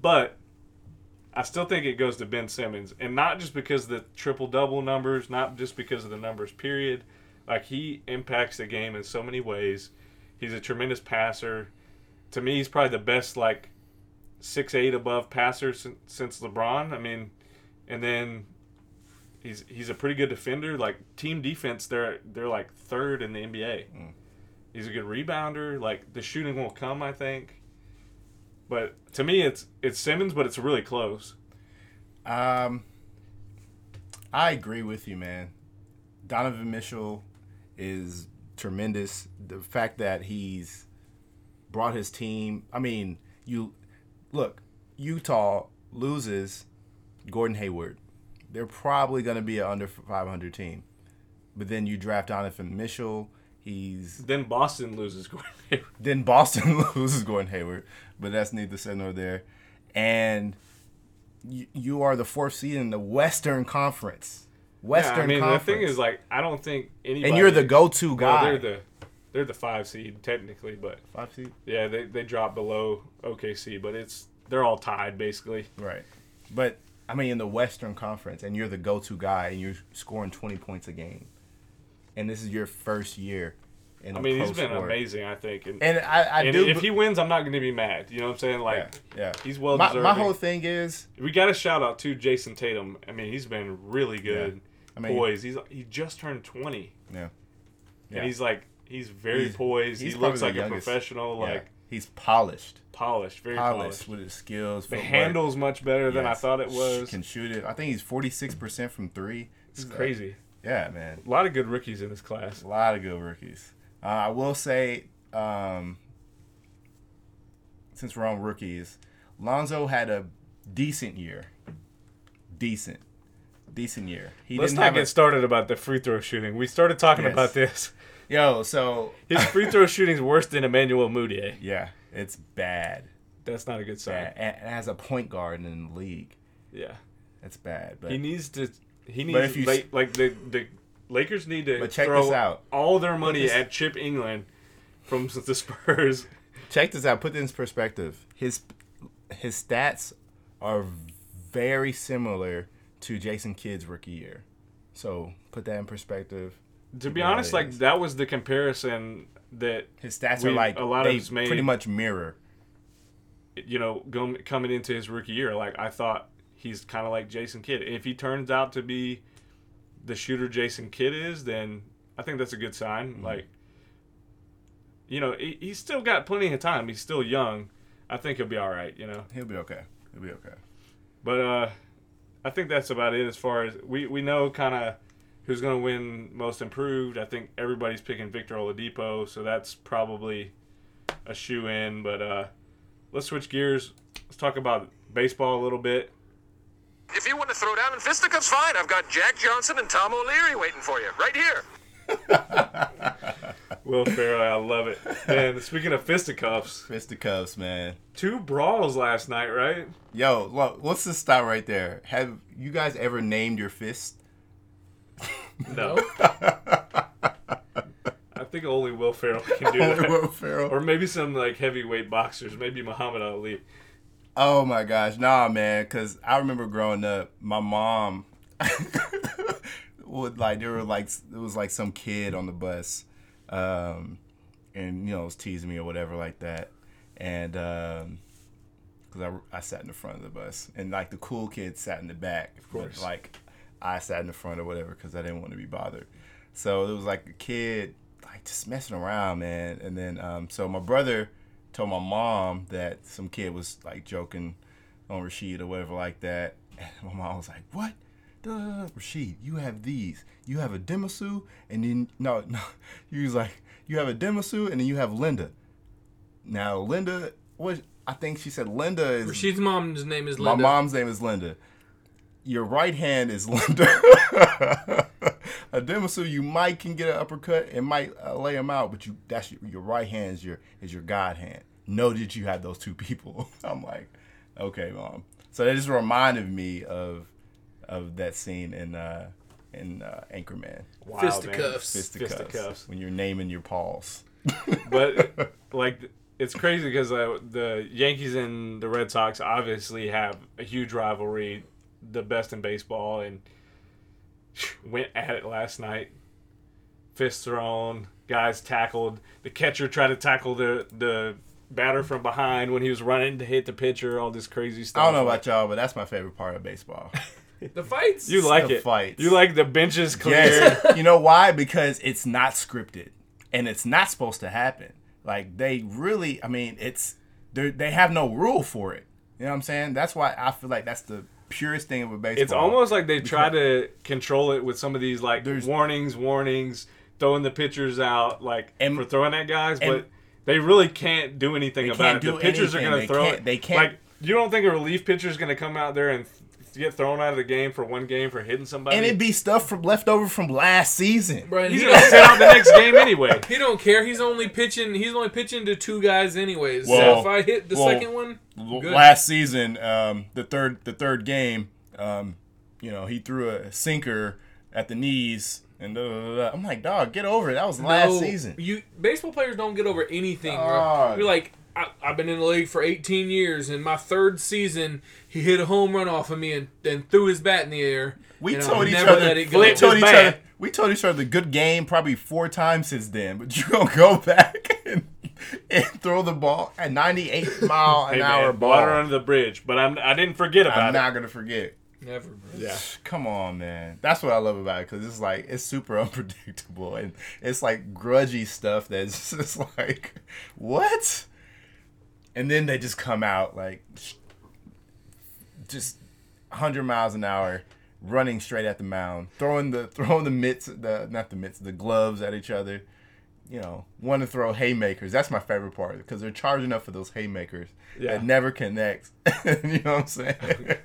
but I still think it goes to Ben Simmons, and not just because of the triple double numbers, not just because of the numbers. Period. Like he impacts the game in so many ways. He's a tremendous passer. To me, he's probably the best like six eight above passer since, since LeBron. I mean, and then he's he's a pretty good defender. Like team defense, they're they're like third in the NBA. Mm. He's a good rebounder. Like the shooting will come, I think. But to me, it's it's Simmons, but it's really close. Um, I agree with you, man. Donovan Mitchell is tremendous. The fact that he's brought his team. I mean, you look, Utah loses Gordon Hayward. They're probably going to be an under 500 team. But then you draft Donovan Mitchell. He's Then Boston loses Gordon Hayward. then Boston loses Gordon Hayward, but that's neither said nor there. And you, you are the fourth seed in the Western Conference. Western yeah, I mean Conference. the thing is like I don't think anybody. and you're the go-to Well, guy. they're the they're the five seed technically, but five seed. yeah, they they drop below OKC, but it's they're all tied basically. Right. But I mean, in the Western Conference, and you're the go-to guy, and you're scoring 20 points a game, and this is your first year. In I mean, he's been sport. amazing. I think, and, And I, I and do. if he wins, I'm not going to be mad. You know what I'm saying? Like, yeah, yeah. he's well my, deserving. my whole thing is, we got a shout out to Jayson Tatum. I mean, he's been really good. I mean, poised. He's he just turned 20, yeah, yeah. and he's like he's very He's- poised. he's he looks like a professional. yeah. Like he's polished, polished, very polished, polished. with his skills. The handle's much better than I thought it was. Can shoot it. I think he's 46 percent from three. It's crazy. Yeah, man. A lot of good rookies in this class. A lot of good rookies. Uh, I will say, um, since we're on rookies, Lonzo had a decent year. Decent, decent year. He Let's didn't not have get a, started about the free throw shooting. We started talking Yes. about this. Yo. So His free throw shooting's worse than Emmanuel Mudiay. yeah, it's bad. That's not a good sign. And, as a point guard in the league, Yeah. it's bad. But He needs to. He needs But if you like, like the the Lakers need to But check throw this out. all their money at Chip Engelland from the Spurs. check this out. Put this in perspective. His his stats are very similar to Jason Kidd's rookie year. So put that in perspective. To be honest, like that was the comparison that His stats We- are like a lot of us made- pretty much mirror. you know go, coming into his rookie year. Like I thought he's kind of like Jason Kidd. If he turns out to be the shooter Jason Kidd is, then I think that's a good sign. Mm-hmm. Like you know, he, he's still got plenty of time. He's still young. I think he'll be all right. You know. He'll be okay. He'll be okay. But uh, I think that's about it as far as we, we know kind of who's going to win most improved. I think everybody's picking Victor Oladipo, so that's probably a shoe in. But uh, let's switch gears. Let's talk about baseball a little bit. If you want to throw down in fisticuffs, fine. I've got Jack Johnson and Tom O'Leary waiting for you right here. Will Ferrell, I love it. And speaking of fisticuffs, Fisticuffs, man. two brawls last night, right? Yo, look, let's just stop right there. Have you guys ever named your fist? No. I think only Will Ferrell can do that. Will Ferrell. Or maybe some like heavyweight boxers, maybe Muhammad Ali. Oh my gosh, nah, man. Cause I remember growing up, my mom would like there were like it was like some kid on the bus, um, and you know was teasing me or whatever like that, and um, cause I I sat in the front of the bus, and like the cool kids sat in the back, of course. like I sat in the front or whatever, cause I didn't want to be bothered. So it was like a kid like just messing around, man. And then um, so my brother told my mom that some kid was like joking on Rashid or whatever like that. And my mom was like, "What? Duh, Rashid, you have these. You have a Demasu, and then no, no. He was like, you have a Demasu, and then you have Linda. Now Linda, what? I think she said Linda is Rashid's mom's name is Linda. my mom's name is Linda. Your right hand is Linda. a Demasu, you might can get an uppercut and might uh, lay him out, but you that's your, your right hand is your is your God hand. Know that you have those two people. I'm like, okay, mom. So that just reminded me of of that scene in uh in uh, Anchorman. Wow, Fisticuffs. Fisticuffs, Fisticuffs. When you're naming your paws. but like it's crazy because uh, the Yankees and the Red Sox obviously have a huge rivalry, the best in baseball, and went at it last night. Fists thrown, guys tackled. The catcher tried to tackle the the batter from behind when he was running to hit the pitcher. All this crazy stuff. I don't know about y'all, but that's my favorite part of baseball. the fights. you like the it. fights. You like the benches cleared. Yes. you know why? Because it's not scripted, and it's not supposed to happen. Like they really, I mean, it's they they have no rule for it. You know what I'm saying? That's why I feel like that's the purest thing of a baseball. It's almost like they try to control it with some of these like There's- warnings, warnings. throwing the pitchers out like And- for throwing at guys, and- but they really can't do anything about can't it. do the pitchers anything. are going They to throw can't- it. they can't- Like you don't think a relief pitcher is going to come out there and th- get thrown out of the game for one game for hitting somebody? And it'd be stuff from left over from last season. Brian, He's he going to don't, sit out the next game anyway. he don't care. He's only pitching. He's only pitching to two guys anyways. Well- so if I hit the well, second one, good. Last season, um, the third the third game, um, you know, he threw a sinker at the knees, and da, da, da, da. I'm like, dog, get over it. That was last No, season. You baseball players don't get over anything. Bro. You're like, I, I've been in the league for 18 years. In my third season, he hit a home run off of me and, then threw his bat in the air. We and I'll told each never other. let it We go. Flipped told each bat. other. We told each other the good game probably four times since then. But you gonna go back and, and throw the ball at 98 mile an Hey, hour man, ball. water under the bridge, but I'm I didn't forget about it. I'm not gonna forget. Never, bro. yeah. Come on, man. That's what I love about it because it's like it's super unpredictable and it's like grudgy stuff that's just like what, and then they just come out like just 100 miles an hour, running straight at the mound, throwing the throwing the mitts, the not the mitts, the gloves at each other. You know, want to throw haymakers. That's my favorite part because they're charging up for those haymakers Yeah. that never connect. you know what I'm saying?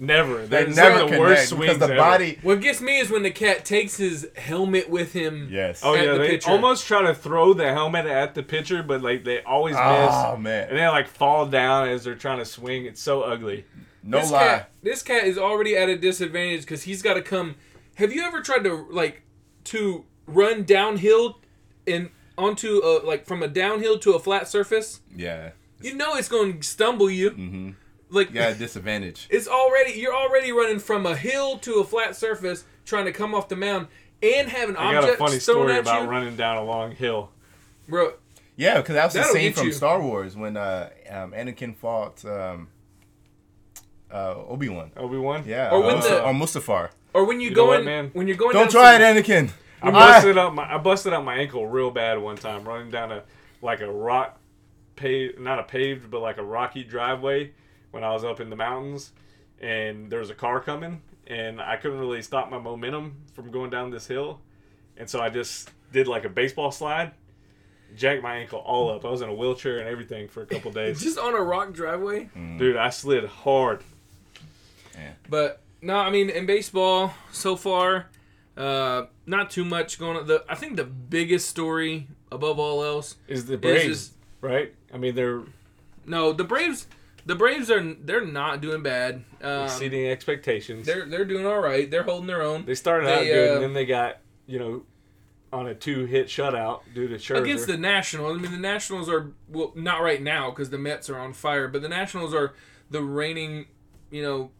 Never. they That's never the connect worst because the ever. body. What gets me is when the cat takes his helmet with him. Yes. Oh at yeah, the they pitcher. almost try to throw the helmet at the pitcher, but like they always miss. Oh man. And they like fall down as they're trying to swing. It's so ugly. No this lie. cat, this cat is already at a disadvantage because he's got to come. Have you ever tried to like to run downhill and onto a like from a downhill to a flat surface? Yeah. You know it's going to stumble you. Mm-hmm. Like Yeah, disadvantage. it's already you're already running from a hill to a flat surface trying to come off the mound and have an I got object a funny thrown story at about you. running down a long hill. Bro, Yeah, because that was the That'll scene from you. Star Wars when uh, um, Anakin fought um, uh, Obi Wan. Obi Wan. Yeah. Or when Musta- the- or Mustafar. or when you, You go know what, in, man? when you're going Don't down try it, Anakin. I busted up my I busted up my ankle real bad one time running down a like a rock paved not a paved but like a rocky driveway when I was up in the mountains and there was a car coming and I couldn't really stop my momentum from going down this hill and so I just did like a baseball slide jacked my ankle all up I was in a wheelchair and everything for a couple days just on a rock driveway. dude I slid hard Yeah. But no, I mean in baseball so far, uh, not too much going on. The I think the biggest story above all else is the is Braves just, right I mean they're no the Braves. The Braves are they're not doing bad. Um, exceeding expectations they're they're doing all right. They're holding their own They started out good, uh, and then they got you know on a two-hit shutout due to Scherzer. against the Nationals. I mean the Nationals are well not right now because the Mets are on fire, but the Nationals are the reigning you know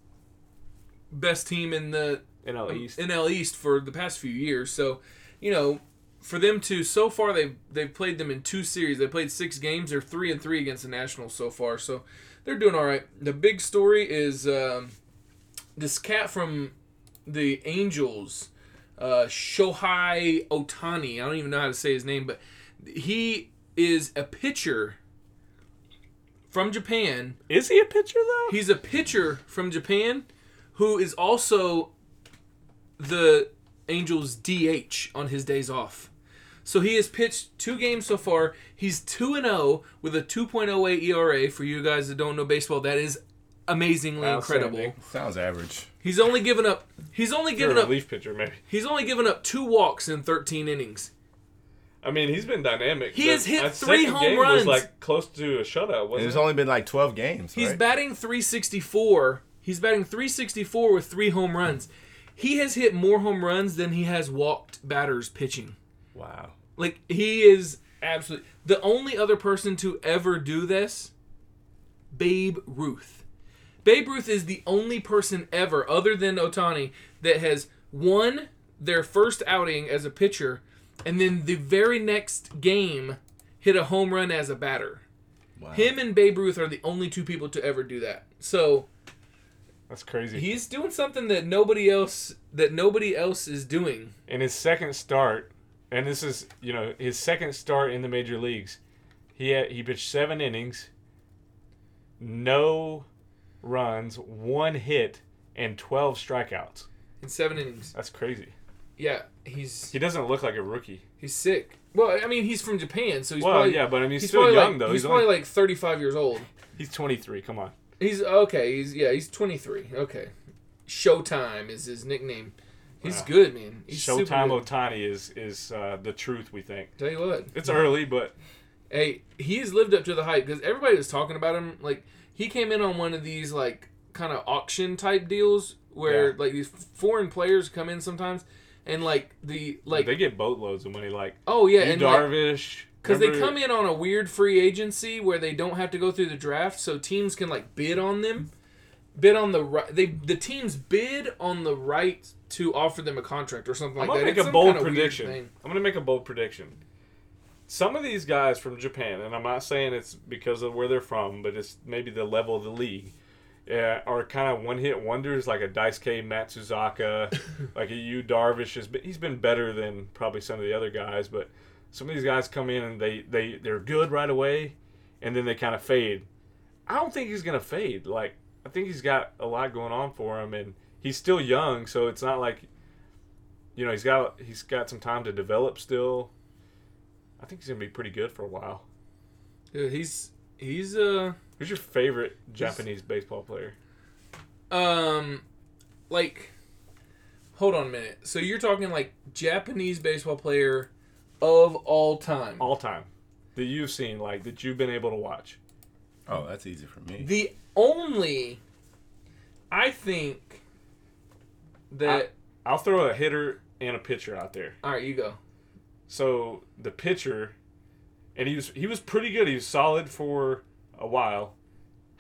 best team in the NL East. NL East for the past few years. So, you know, for them to so far they've they've played them in two series. They played six games. They're three and three against the Nationals so far. So they're doing all right. The big story is um, this cat from the Angels, uh, Shohei Ohtani. I don't even know how to say his name, but he is a pitcher from Japan Is he a pitcher though? He's a pitcher from Japan who is also the Angels DH on his days off. So he has pitched two games so far. He's 2 and 0 with a 2.08 ERA for you guys that don't know baseball. That is amazingly incredible. Sounds average. He's only given up he's only You're given a up relief pitcher, maybe. he's only given up two walks in 13 innings. I mean, he's been dynamic. He The- has hit that three second home game runs. Was like close to a shutout, And wasn't It's it? only been like 12 games. He's right? batting 364. He's batting 364 with 3 home runs. He has hit more home runs than he has walked batters pitching. wow. Like he is absolutely the only other person to ever do this. Babe Ruth. Babe Ruth is the only person ever, other than Ohtani, that has won their first outing as a pitcher, and then the very next game hit a home run as a batter. Wow. Him and Babe Ruth are the only two people to ever do that. So That's crazy. he's doing something that nobody else that nobody else is doing. in his second start, and this is you know his second start in the major leagues, he had, he pitched seven innings, no runs, one hit, and twelve strikeouts. In seven innings. That's crazy. yeah, he's He doesn't look like a rookie. he's sick. Well, I mean, he's from Japan, so he's Well, probably yeah, but I mean, he's, he's still young like, though. He's, He's, probably only, like 35 years old. he's 23. Come on. He's okay. He's yeah. He's 23. Okay. Showtime is his nickname. He's good, man. He's Showtime. Ohtani is is uh, the truth. We think Tell you what. it's early, but Hey, he's lived up to the hype because everybody was talking about him. Like he came in on one of these like kind of auction type deals where Yeah. like these foreign players come in sometimes, and like the like they get boatloads of money. Like oh yeah, and like, Darvish, because they come in on a weird free agency where they don't have to go through the draft, so teams can like bid on them, bid on the right. They the teams bid on the right to offer them a contract or something like that. I'm like gonna that. make It's a bold prediction. I'm gonna make a bold prediction. Some of these guys from Japan, and I'm not saying it's because of where they're from, but it's maybe the level of the league, yeah, are kind of one-hit wonders, like a Daisuke Matsuzaka, like a Yu Darvish. Has been, he's been better than probably some of the other guys, but some of these guys come in and they they they're good right away, and then they kind of fade. I don't think he's gonna fade. Like I think he's got a lot going on for him, and he's still young, so it's not like you know he's got he's got some time to develop still. I think he's gonna be pretty good for a while. Dude, he's he's uh Who's your favorite Japanese baseball player? um like hold on a minute. So you're talking like Japanese baseball player of all time. All time that you've seen, like that you've been able to watch. Oh, that's easy for me. The only I think that I'll throw a hitter and a pitcher out there. all right, you go. So the pitcher, and he was he was pretty good. He was solid for a while.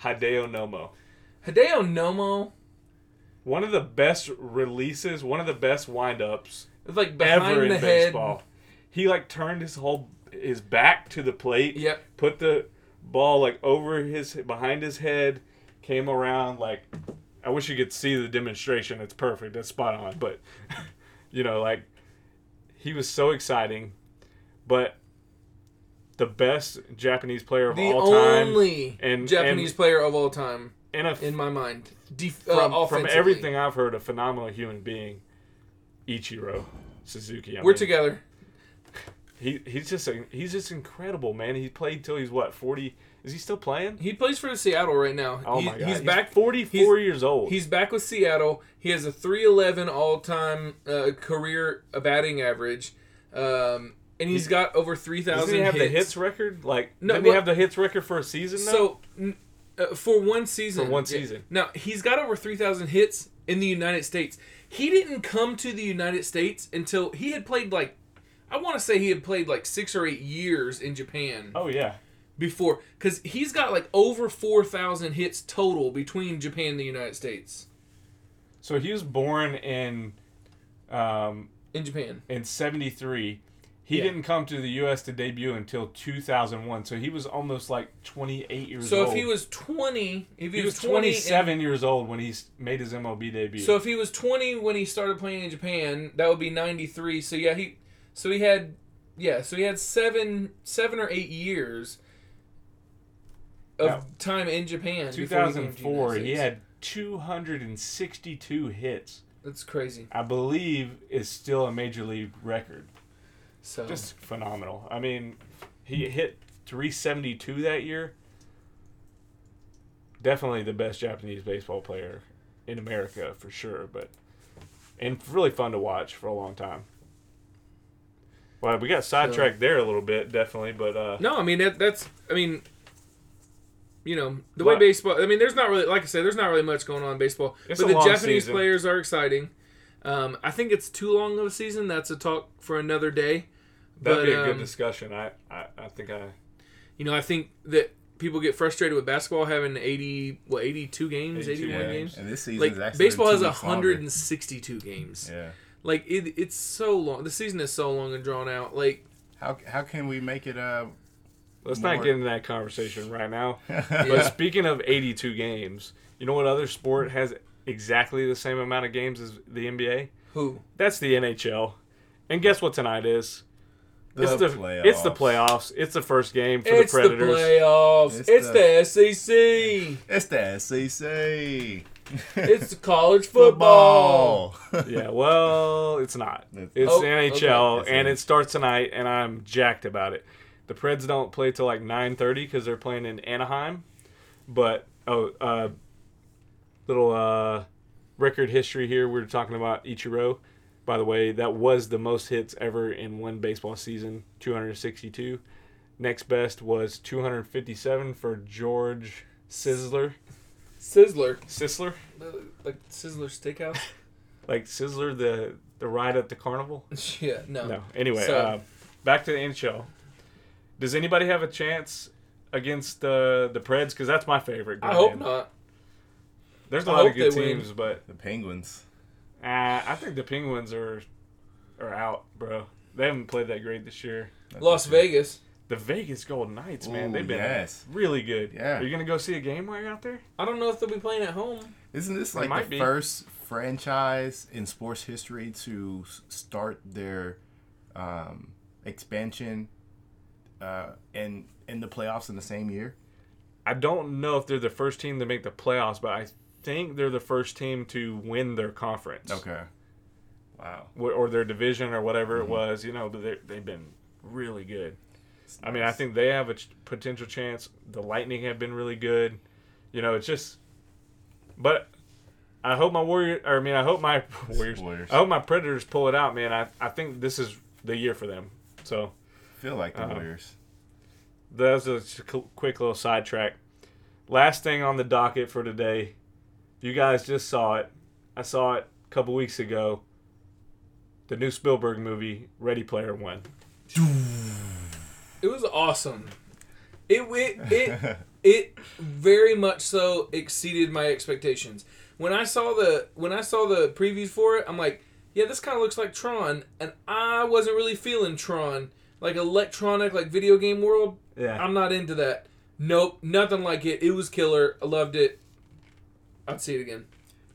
Hideo Nomo, Hideo Nomo one of the best releases, one of the best windups It's like ever behind in the head. baseball. He like turned his whole his back to the plate. Yep. Put the ball like over his behind his head, came around like I wish you could see the demonstration. It's perfect. It's spot on. But you know, like he was so exciting. But the best Japanese player of The all time only and- Japanese and- player of all time and a, in my mind. Def- from, uh, from everything I've heard, a phenomenal human being, Ichiro Suzuki. I We're mean, together. He he's just a, he's just incredible, man. He played till he's what forty? Is he still playing? He plays for Seattle right now. Oh He- my god, He's back. forty four he's- years old. He's back with Seattle. He has a 311 all-time uh, career batting average, um, and he's got over 3,000 Doesn't he have hits. the hits record? Like, No, didn't he have the hits record for a season? Though? So uh, for one season, For one yeah. season. Now he's got over 3,000 hits in the United States. He didn't come to the United States until he had played like, I want to say he had played like six or eight years in Japan oh yeah, before, because he's got like over 4,000 hits total between Japan and the United States. so he was born in um, In Japan. in seventy three. He Yeah. didn't come to the U.S. to debut until two thousand one. So he was almost like twenty eight years So old. So if he was 20, if he, he was, was 20 twenty and- years old when he made his MLB debut. So if he was 20 when he started playing in Japan, that would be 93. So yeah, he so he had yeah, so he had 7 7 or 8 years of Now, time in Japan. 2004, he came thousand to the four, United he had two hundred and sixty two hits. That's crazy. I believe is still a major league record. So Just phenomenal. I mean, he hit 372 that year. Definitely the best Japanese baseball player in America for sure, but and really fun to watch for a long time. Well, we got sidetracked there a little bit, definitely, but uh, No, I mean that, that's I mean you know, the way baseball I mean there's not really like I said there's not really much going on in baseball, It's but a the long Japanese season. players are exciting. Um, I think it's too long of a season. That's a talk for another day. that'd But, be a good um, discussion. I, I, I think I You know, I think that people get frustrated with basketball having 80, what, 82 games, 82 81 games. games. And this season's Like, actually baseball been has two weeks longer. 162 games. Yeah. Like, it, it's so long. The season is so long and drawn out. Like, How how can we make it uh let's More. not get into that conversation right now. Yeah. But speaking of 82 games, you know what other sport has exactly the same amount of games as the NBA? who? That's the NHL. And guess what tonight is? the it's the playoffs. it's the playoffs. It's the first game for It's the the, Predators. playoffs. It's It's, the- the, SEC. It's the SEC. it's college football. yeah, well, it's not. It's- It's Oh, the NHL, okay. and it starts tonight, and I'm jacked about it. The Preds don't play till like 9:30 because they're playing in Anaheim. But oh, uh, little uh, record history here. We are talking about Ichiro. By the way, that was the most hits ever in one baseball season, 262. Next best was 257 for George Sisler. Sizzler, Sizzler. Like Sizzler Steakhouse. like Sizzler, the the ride at the carnival. yeah, no. No. Anyway, So- uh, back to the NHL. Does anybody have a chance against the the Preds? Because that's my favorite. Game. I hope not. There's a I lot of good they win. teams, but The Penguins. uh, I think the Penguins are are out, bro. They haven't played that great this year. That's Las what you- Vegas. The Vegas Golden Knights, man, Ooh, they've been yes. really good. Yeah. Are you gonna go see a game while you're out there? I don't know if they'll be playing at home. Isn't this like the be. first franchise in sports history to start their um, expansion uh, in in the playoffs in the same year? I don't know if they're the first team to make the playoffs, but I think they're the first team to win their conference. Okay. Wow. Or their division or whatever Mm-hmm. it was. You know, but they've been really good. I mean, I think they have a ch- potential chance. The Lightning have been really good. You know, it's just. But I hope my Warrior, or I mean, I hope my Warriors, Warriors. I hope my Predators pull it out, man. I, I think this is the year for them. So feel like the Uh-huh. Warriors. that was a quick little sidetrack. Last thing on the docket for today, you guys just saw it. I saw it a couple weeks ago. The new Spielberg movie, Ready Player One. It was awesome. It it it, it very much so exceeded my expectations. When I saw the when I saw the previews for it, I'm like, yeah, this kind of looks like Tron, and I wasn't really feeling Tron, like electronic, like video game world. Yeah. I'm not into that. Nope, nothing like it. It was killer. I loved it. I'd see it again.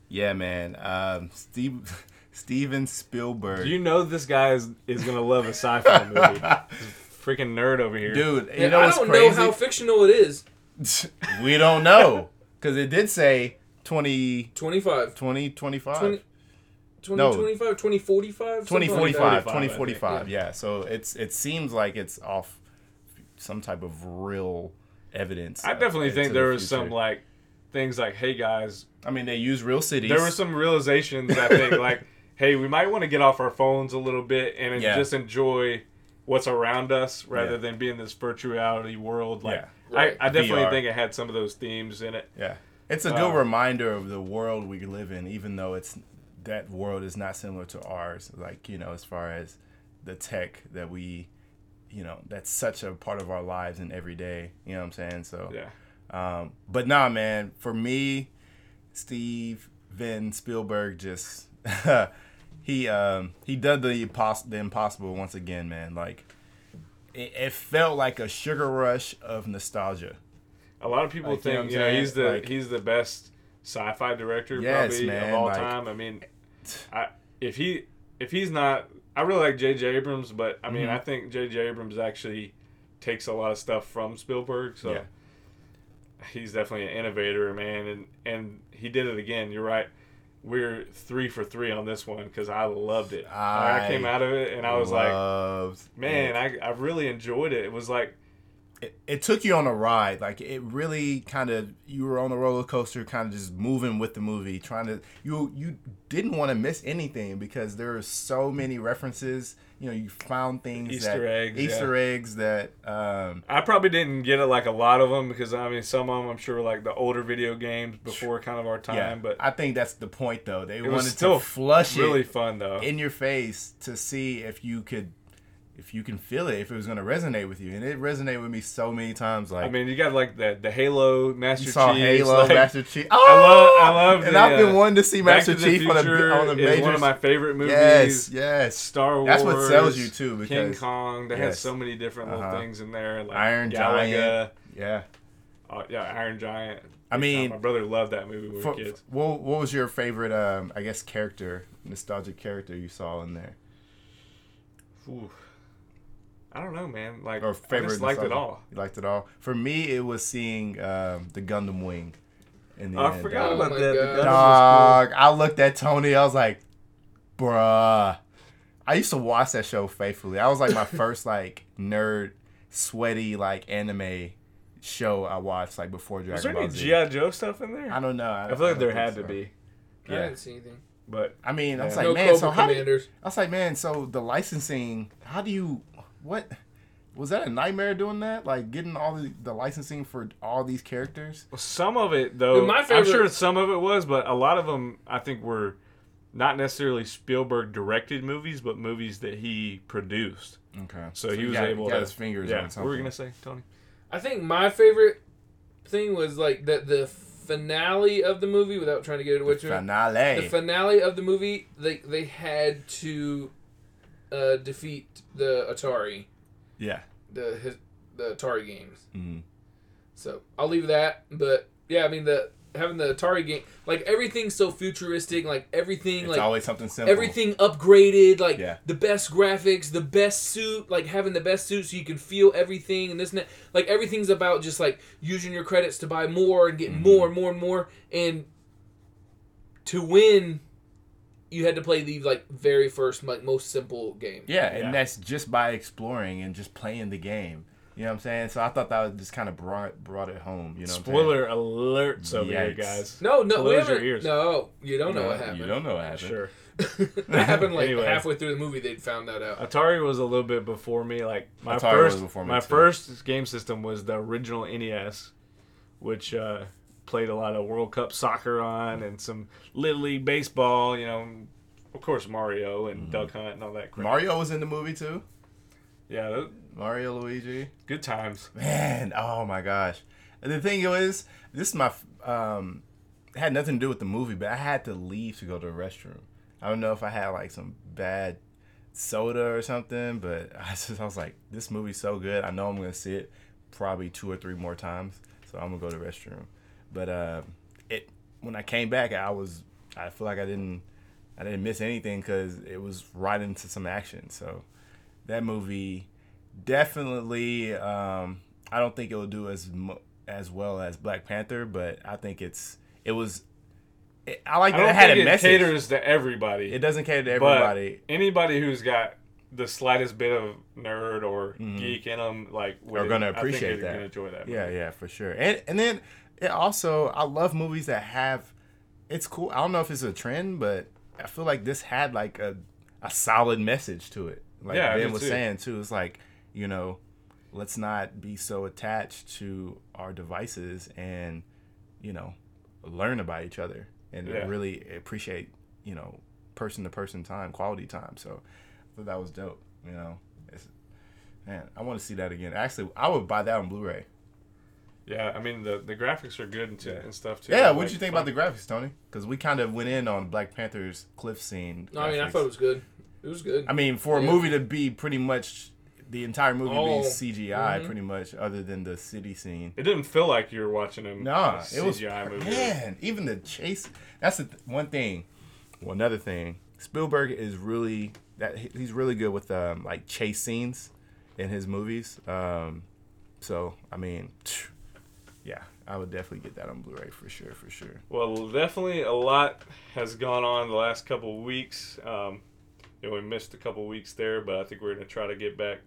Yeah, man. Um, Steve Steven Spielberg. Do you know this guy is, is gonna love a sci-fi movie? Freaking nerd over here. Dude, you And know I don't crazy? know how fictional it is. we don't know because it did say 20, 25. 20 25. 20, 20, No. 25, 2045? 2045 2045, 2045 yeah so it's it seems like it's off some type of real evidence I uh, definitely into think the there was future. some like things like, hey guys, i mean they use real cities there were some realizations. I think like, hey, we might want to get off our phones a little bit and Yeah. just enjoy what's around us rather Yeah. than be in this virtuality world. Like, Yeah. Right. I, I definitely VR. think it had some of those themes in it. yeah it's a good Uh, reminder of the world we live in even though it's that world is not similar to ours like you know as far as the tech that we you know that's such a part of our lives and every day you know what i'm saying so Yeah. Um, but nah, man. For me, Steve Vin Spielberg just he um, he did the impos- the impossible once again, man. Like it, it felt like a sugar rush of nostalgia. A lot of people Like, you know think you know, he's the Like- he's the best sci-fi director Yes, probably man, of all like- time. I mean, I if he if he's not, I really like J.J. Abrams, but I mean, Mhm. I think J.J. Abrams actually takes a lot of stuff from Spielberg. So Yeah. he's definitely an innovator, man, and and he did it again. You're right. We're three for three on this one because I loved it. Like, I, I came out of it and I was like, man, it. I, I really enjoyed it. It was like it, it took you on a ride. Like it really kind of you were on a roller coaster, kind of just moving with the movie, trying to you you didn't want to miss anything because there are so many references. You know, you found things Easter that, eggs, Easter yeah. eggs that um, I probably didn't get it like a lot of them because I mean some of them I'm sure were like the older video games before kind of our time, yeah. but I think that's the point though. They wanted still to flush really it fun though. in your face to see if you could if you can feel it, if it was gonna resonate with you, and it resonated with me so many times. Like I mean, you got like the the Halo Master you saw Chief. Halo, like, Master Chief. I Oh, love I love and the, I've been uh, wanting to see Master to Chief on a on a major. one of my favorite movies. yes, yes. Star Wars. That's what sells you too, Because, King Kong. They had so many different little Uh-huh. things in there, like Iron Galaga. Giant. yeah. Uh, yeah, Iron Giant. I mean, my brother loved that movie when we were kids. what, what was your favorite? Um, I guess character, nostalgic character you saw in there, Ooh. I don't know, man. Like, or I favorite? just liked it all. You liked it all. For me, it was seeing um, the Gundam Wing. In the I end, forgot Oh about that. The God. Gunners was Dog, I looked at Tony. I was like, bruh. I used to watch that show faithfully. I was like my first like nerd, sweaty like anime show I watched like before cool. Was Dragon there any Ball Z. GI Joe stuff in there? I don't know. I feel like there had think to so. be, I Yeah. didn't see anything. but I mean, I was like, no man, Cobra so how do, I was like, man, so the licensing, how do you, what, was that a nightmare doing that? Like getting all the, the licensing for all these characters? some of it though. My I'm sure some of it was, but a lot of them I think were not necessarily Spielberg directed movies, but movies that he produced. Okay. So, he was got, able got to his fingers yeah. on What were you gonna say, Tony? I think my favorite thing was like that the finale of the movie, without trying to get it Witcher. Finale. The finale of the movie, they they had to uh, defeat the Atari, yeah. the his, the Atari games. Mhm. So I'll leave that. But yeah, I mean the having the Atari game, like everything's so futuristic, like everything, It's like always something simple. everything upgraded, like Yeah. the best graphics, the best suit, like having the best suit so you can feel everything and this and that. Like everything's about just like using your credits to buy more and getting Mm-hmm. more and more and more. And to win, you had to play the like very first, like most simple game. Yeah, and Yeah. that's just by exploring and just playing the game. You know what I'm saying? So I thought that was just kind of brought brought it home. You know, what I'm saying? Spoiler alert over here, guys. No, no, Close your ears. No, you don't know No, what happened. You don't know what happened. Sure. that happened like Anyway. halfway through the movie. They'd found that out. Atari was a little bit before me. Like my Atari was first, before me, my too. first game system was the original NES, which uh, played a lot of World Cup soccer on and some Little League baseball. You know, of course Mario and Duck Hunt and all that. Crap. Mm-hmm. Mario was in the movie too. yeah, those- Mario Luigi. good times. Man, oh my gosh. And the thing is, this is my um it had nothing to do with the movie, but I had to leave to go to the restroom. I don't know if I had like some bad soda or something, but I just I was like, this movie's so good. I know I'm gonna see it probably two or three more times, so I'm gonna go to the restroom. But uh, it when I came back, I was I feel like I didn't I didn't miss anything because it was right into some action. So that movie definitely um, I don't think it will do as as well as Black Panther, but I think it's it was. It, I like I that don't it had a it message. caters to everybody. it doesn't cater to everybody. anybody who's got the slightest bit of nerd or geek in them, like Mm-hmm. Are gonna I think appreciate that. Gonna enjoy that. Yeah, movie. yeah, for sure. And and then it also I love movies that have it's cool. I don't know if it's a trend, but I feel like this had like a a solid message to it. Like Yeah, Ben was too. saying too. It's like, you know, let's not be so attached to our devices and, you know, learn about each other and Yeah. really appreciate, you know, person to person time, quality time. So I thought that was dope, you know. It's, man, I want to see that again. Actually, I would buy that on Blu-ray. Yeah, I mean the the graphics are good and, t- Yeah. and stuff too. Yeah, Like, what'd you think about the graphics, Tony? Because we kind of went in on Black Panther's cliff scene. No, I mean I thought it was good. It was good. I mean, for a movie to be pretty much the entire movie Oh. be CGI, Mhm. pretty much, other than the city scene. It didn't feel like you were watching a Nah, a it was CGI movie. man. Even the chase. That's the th- one thing. Well, another thing. Spielberg is really that he's really good with um, like chase scenes in his movies. Um, so I mean, yeah, I would definitely get that on Blu-ray for sure, for sure. Well, definitely a lot has gone on the last couple of weeks. Um, you know, we missed a couple of weeks there, but I think we're gonna try to get back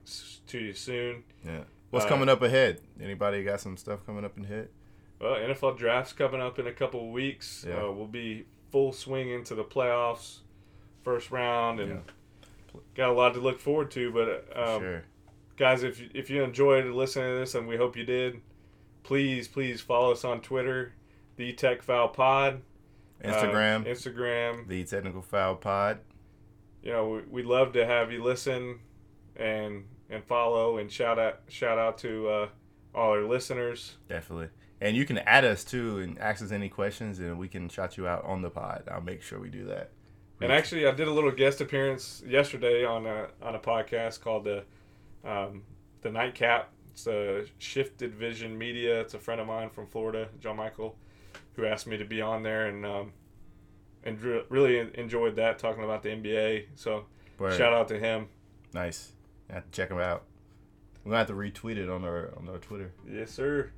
to you soon. Yeah. What's Uh, coming up ahead? Anybody got some stuff coming up in hit? Well, NFL draft's coming up in a couple of weeks. Yeah. Uh, we'll be full swing into the playoffs, first round, and got a lot to look forward to. But um, sure. guys, if you, if you enjoyed listening to this, and we hope you did, please please follow us on Twitter, the Tech Foul Pod, uh, Instagram, Instagram. the Technical Foul Pod. You know, we, we'd love to have you listen and and follow and shout out shout out to uh, all our listeners. Definitely. And you can add us too and ask us any questions, and we can shout you out on the pod. I'll make sure we do that. And actually, I did a little guest appearance yesterday on a on a podcast called the um, the Nightcap. Shifted Vision Media. It's a friend of mine from Florida, John Michael, who asked me to be on there, and um, and really enjoyed that talking about the NBA. So Word. shout out to him. Nice. You have to check him out. We're gonna have to retweet it on our on our Twitter. Yes, sir.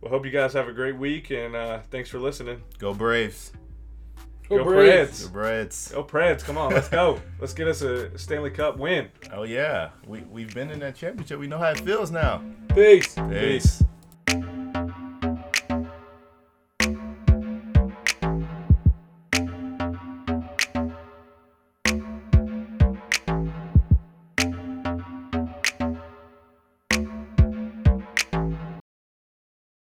Well, hope you guys have a great week, and uh, thanks for listening. Go Braves. Go Go Braves. Go Preds. Go Preds. Come on, let's go. let's get us a Stanley Cup win. Oh yeah, we we've been in that championship. We know how it feels now. Peace. Peace.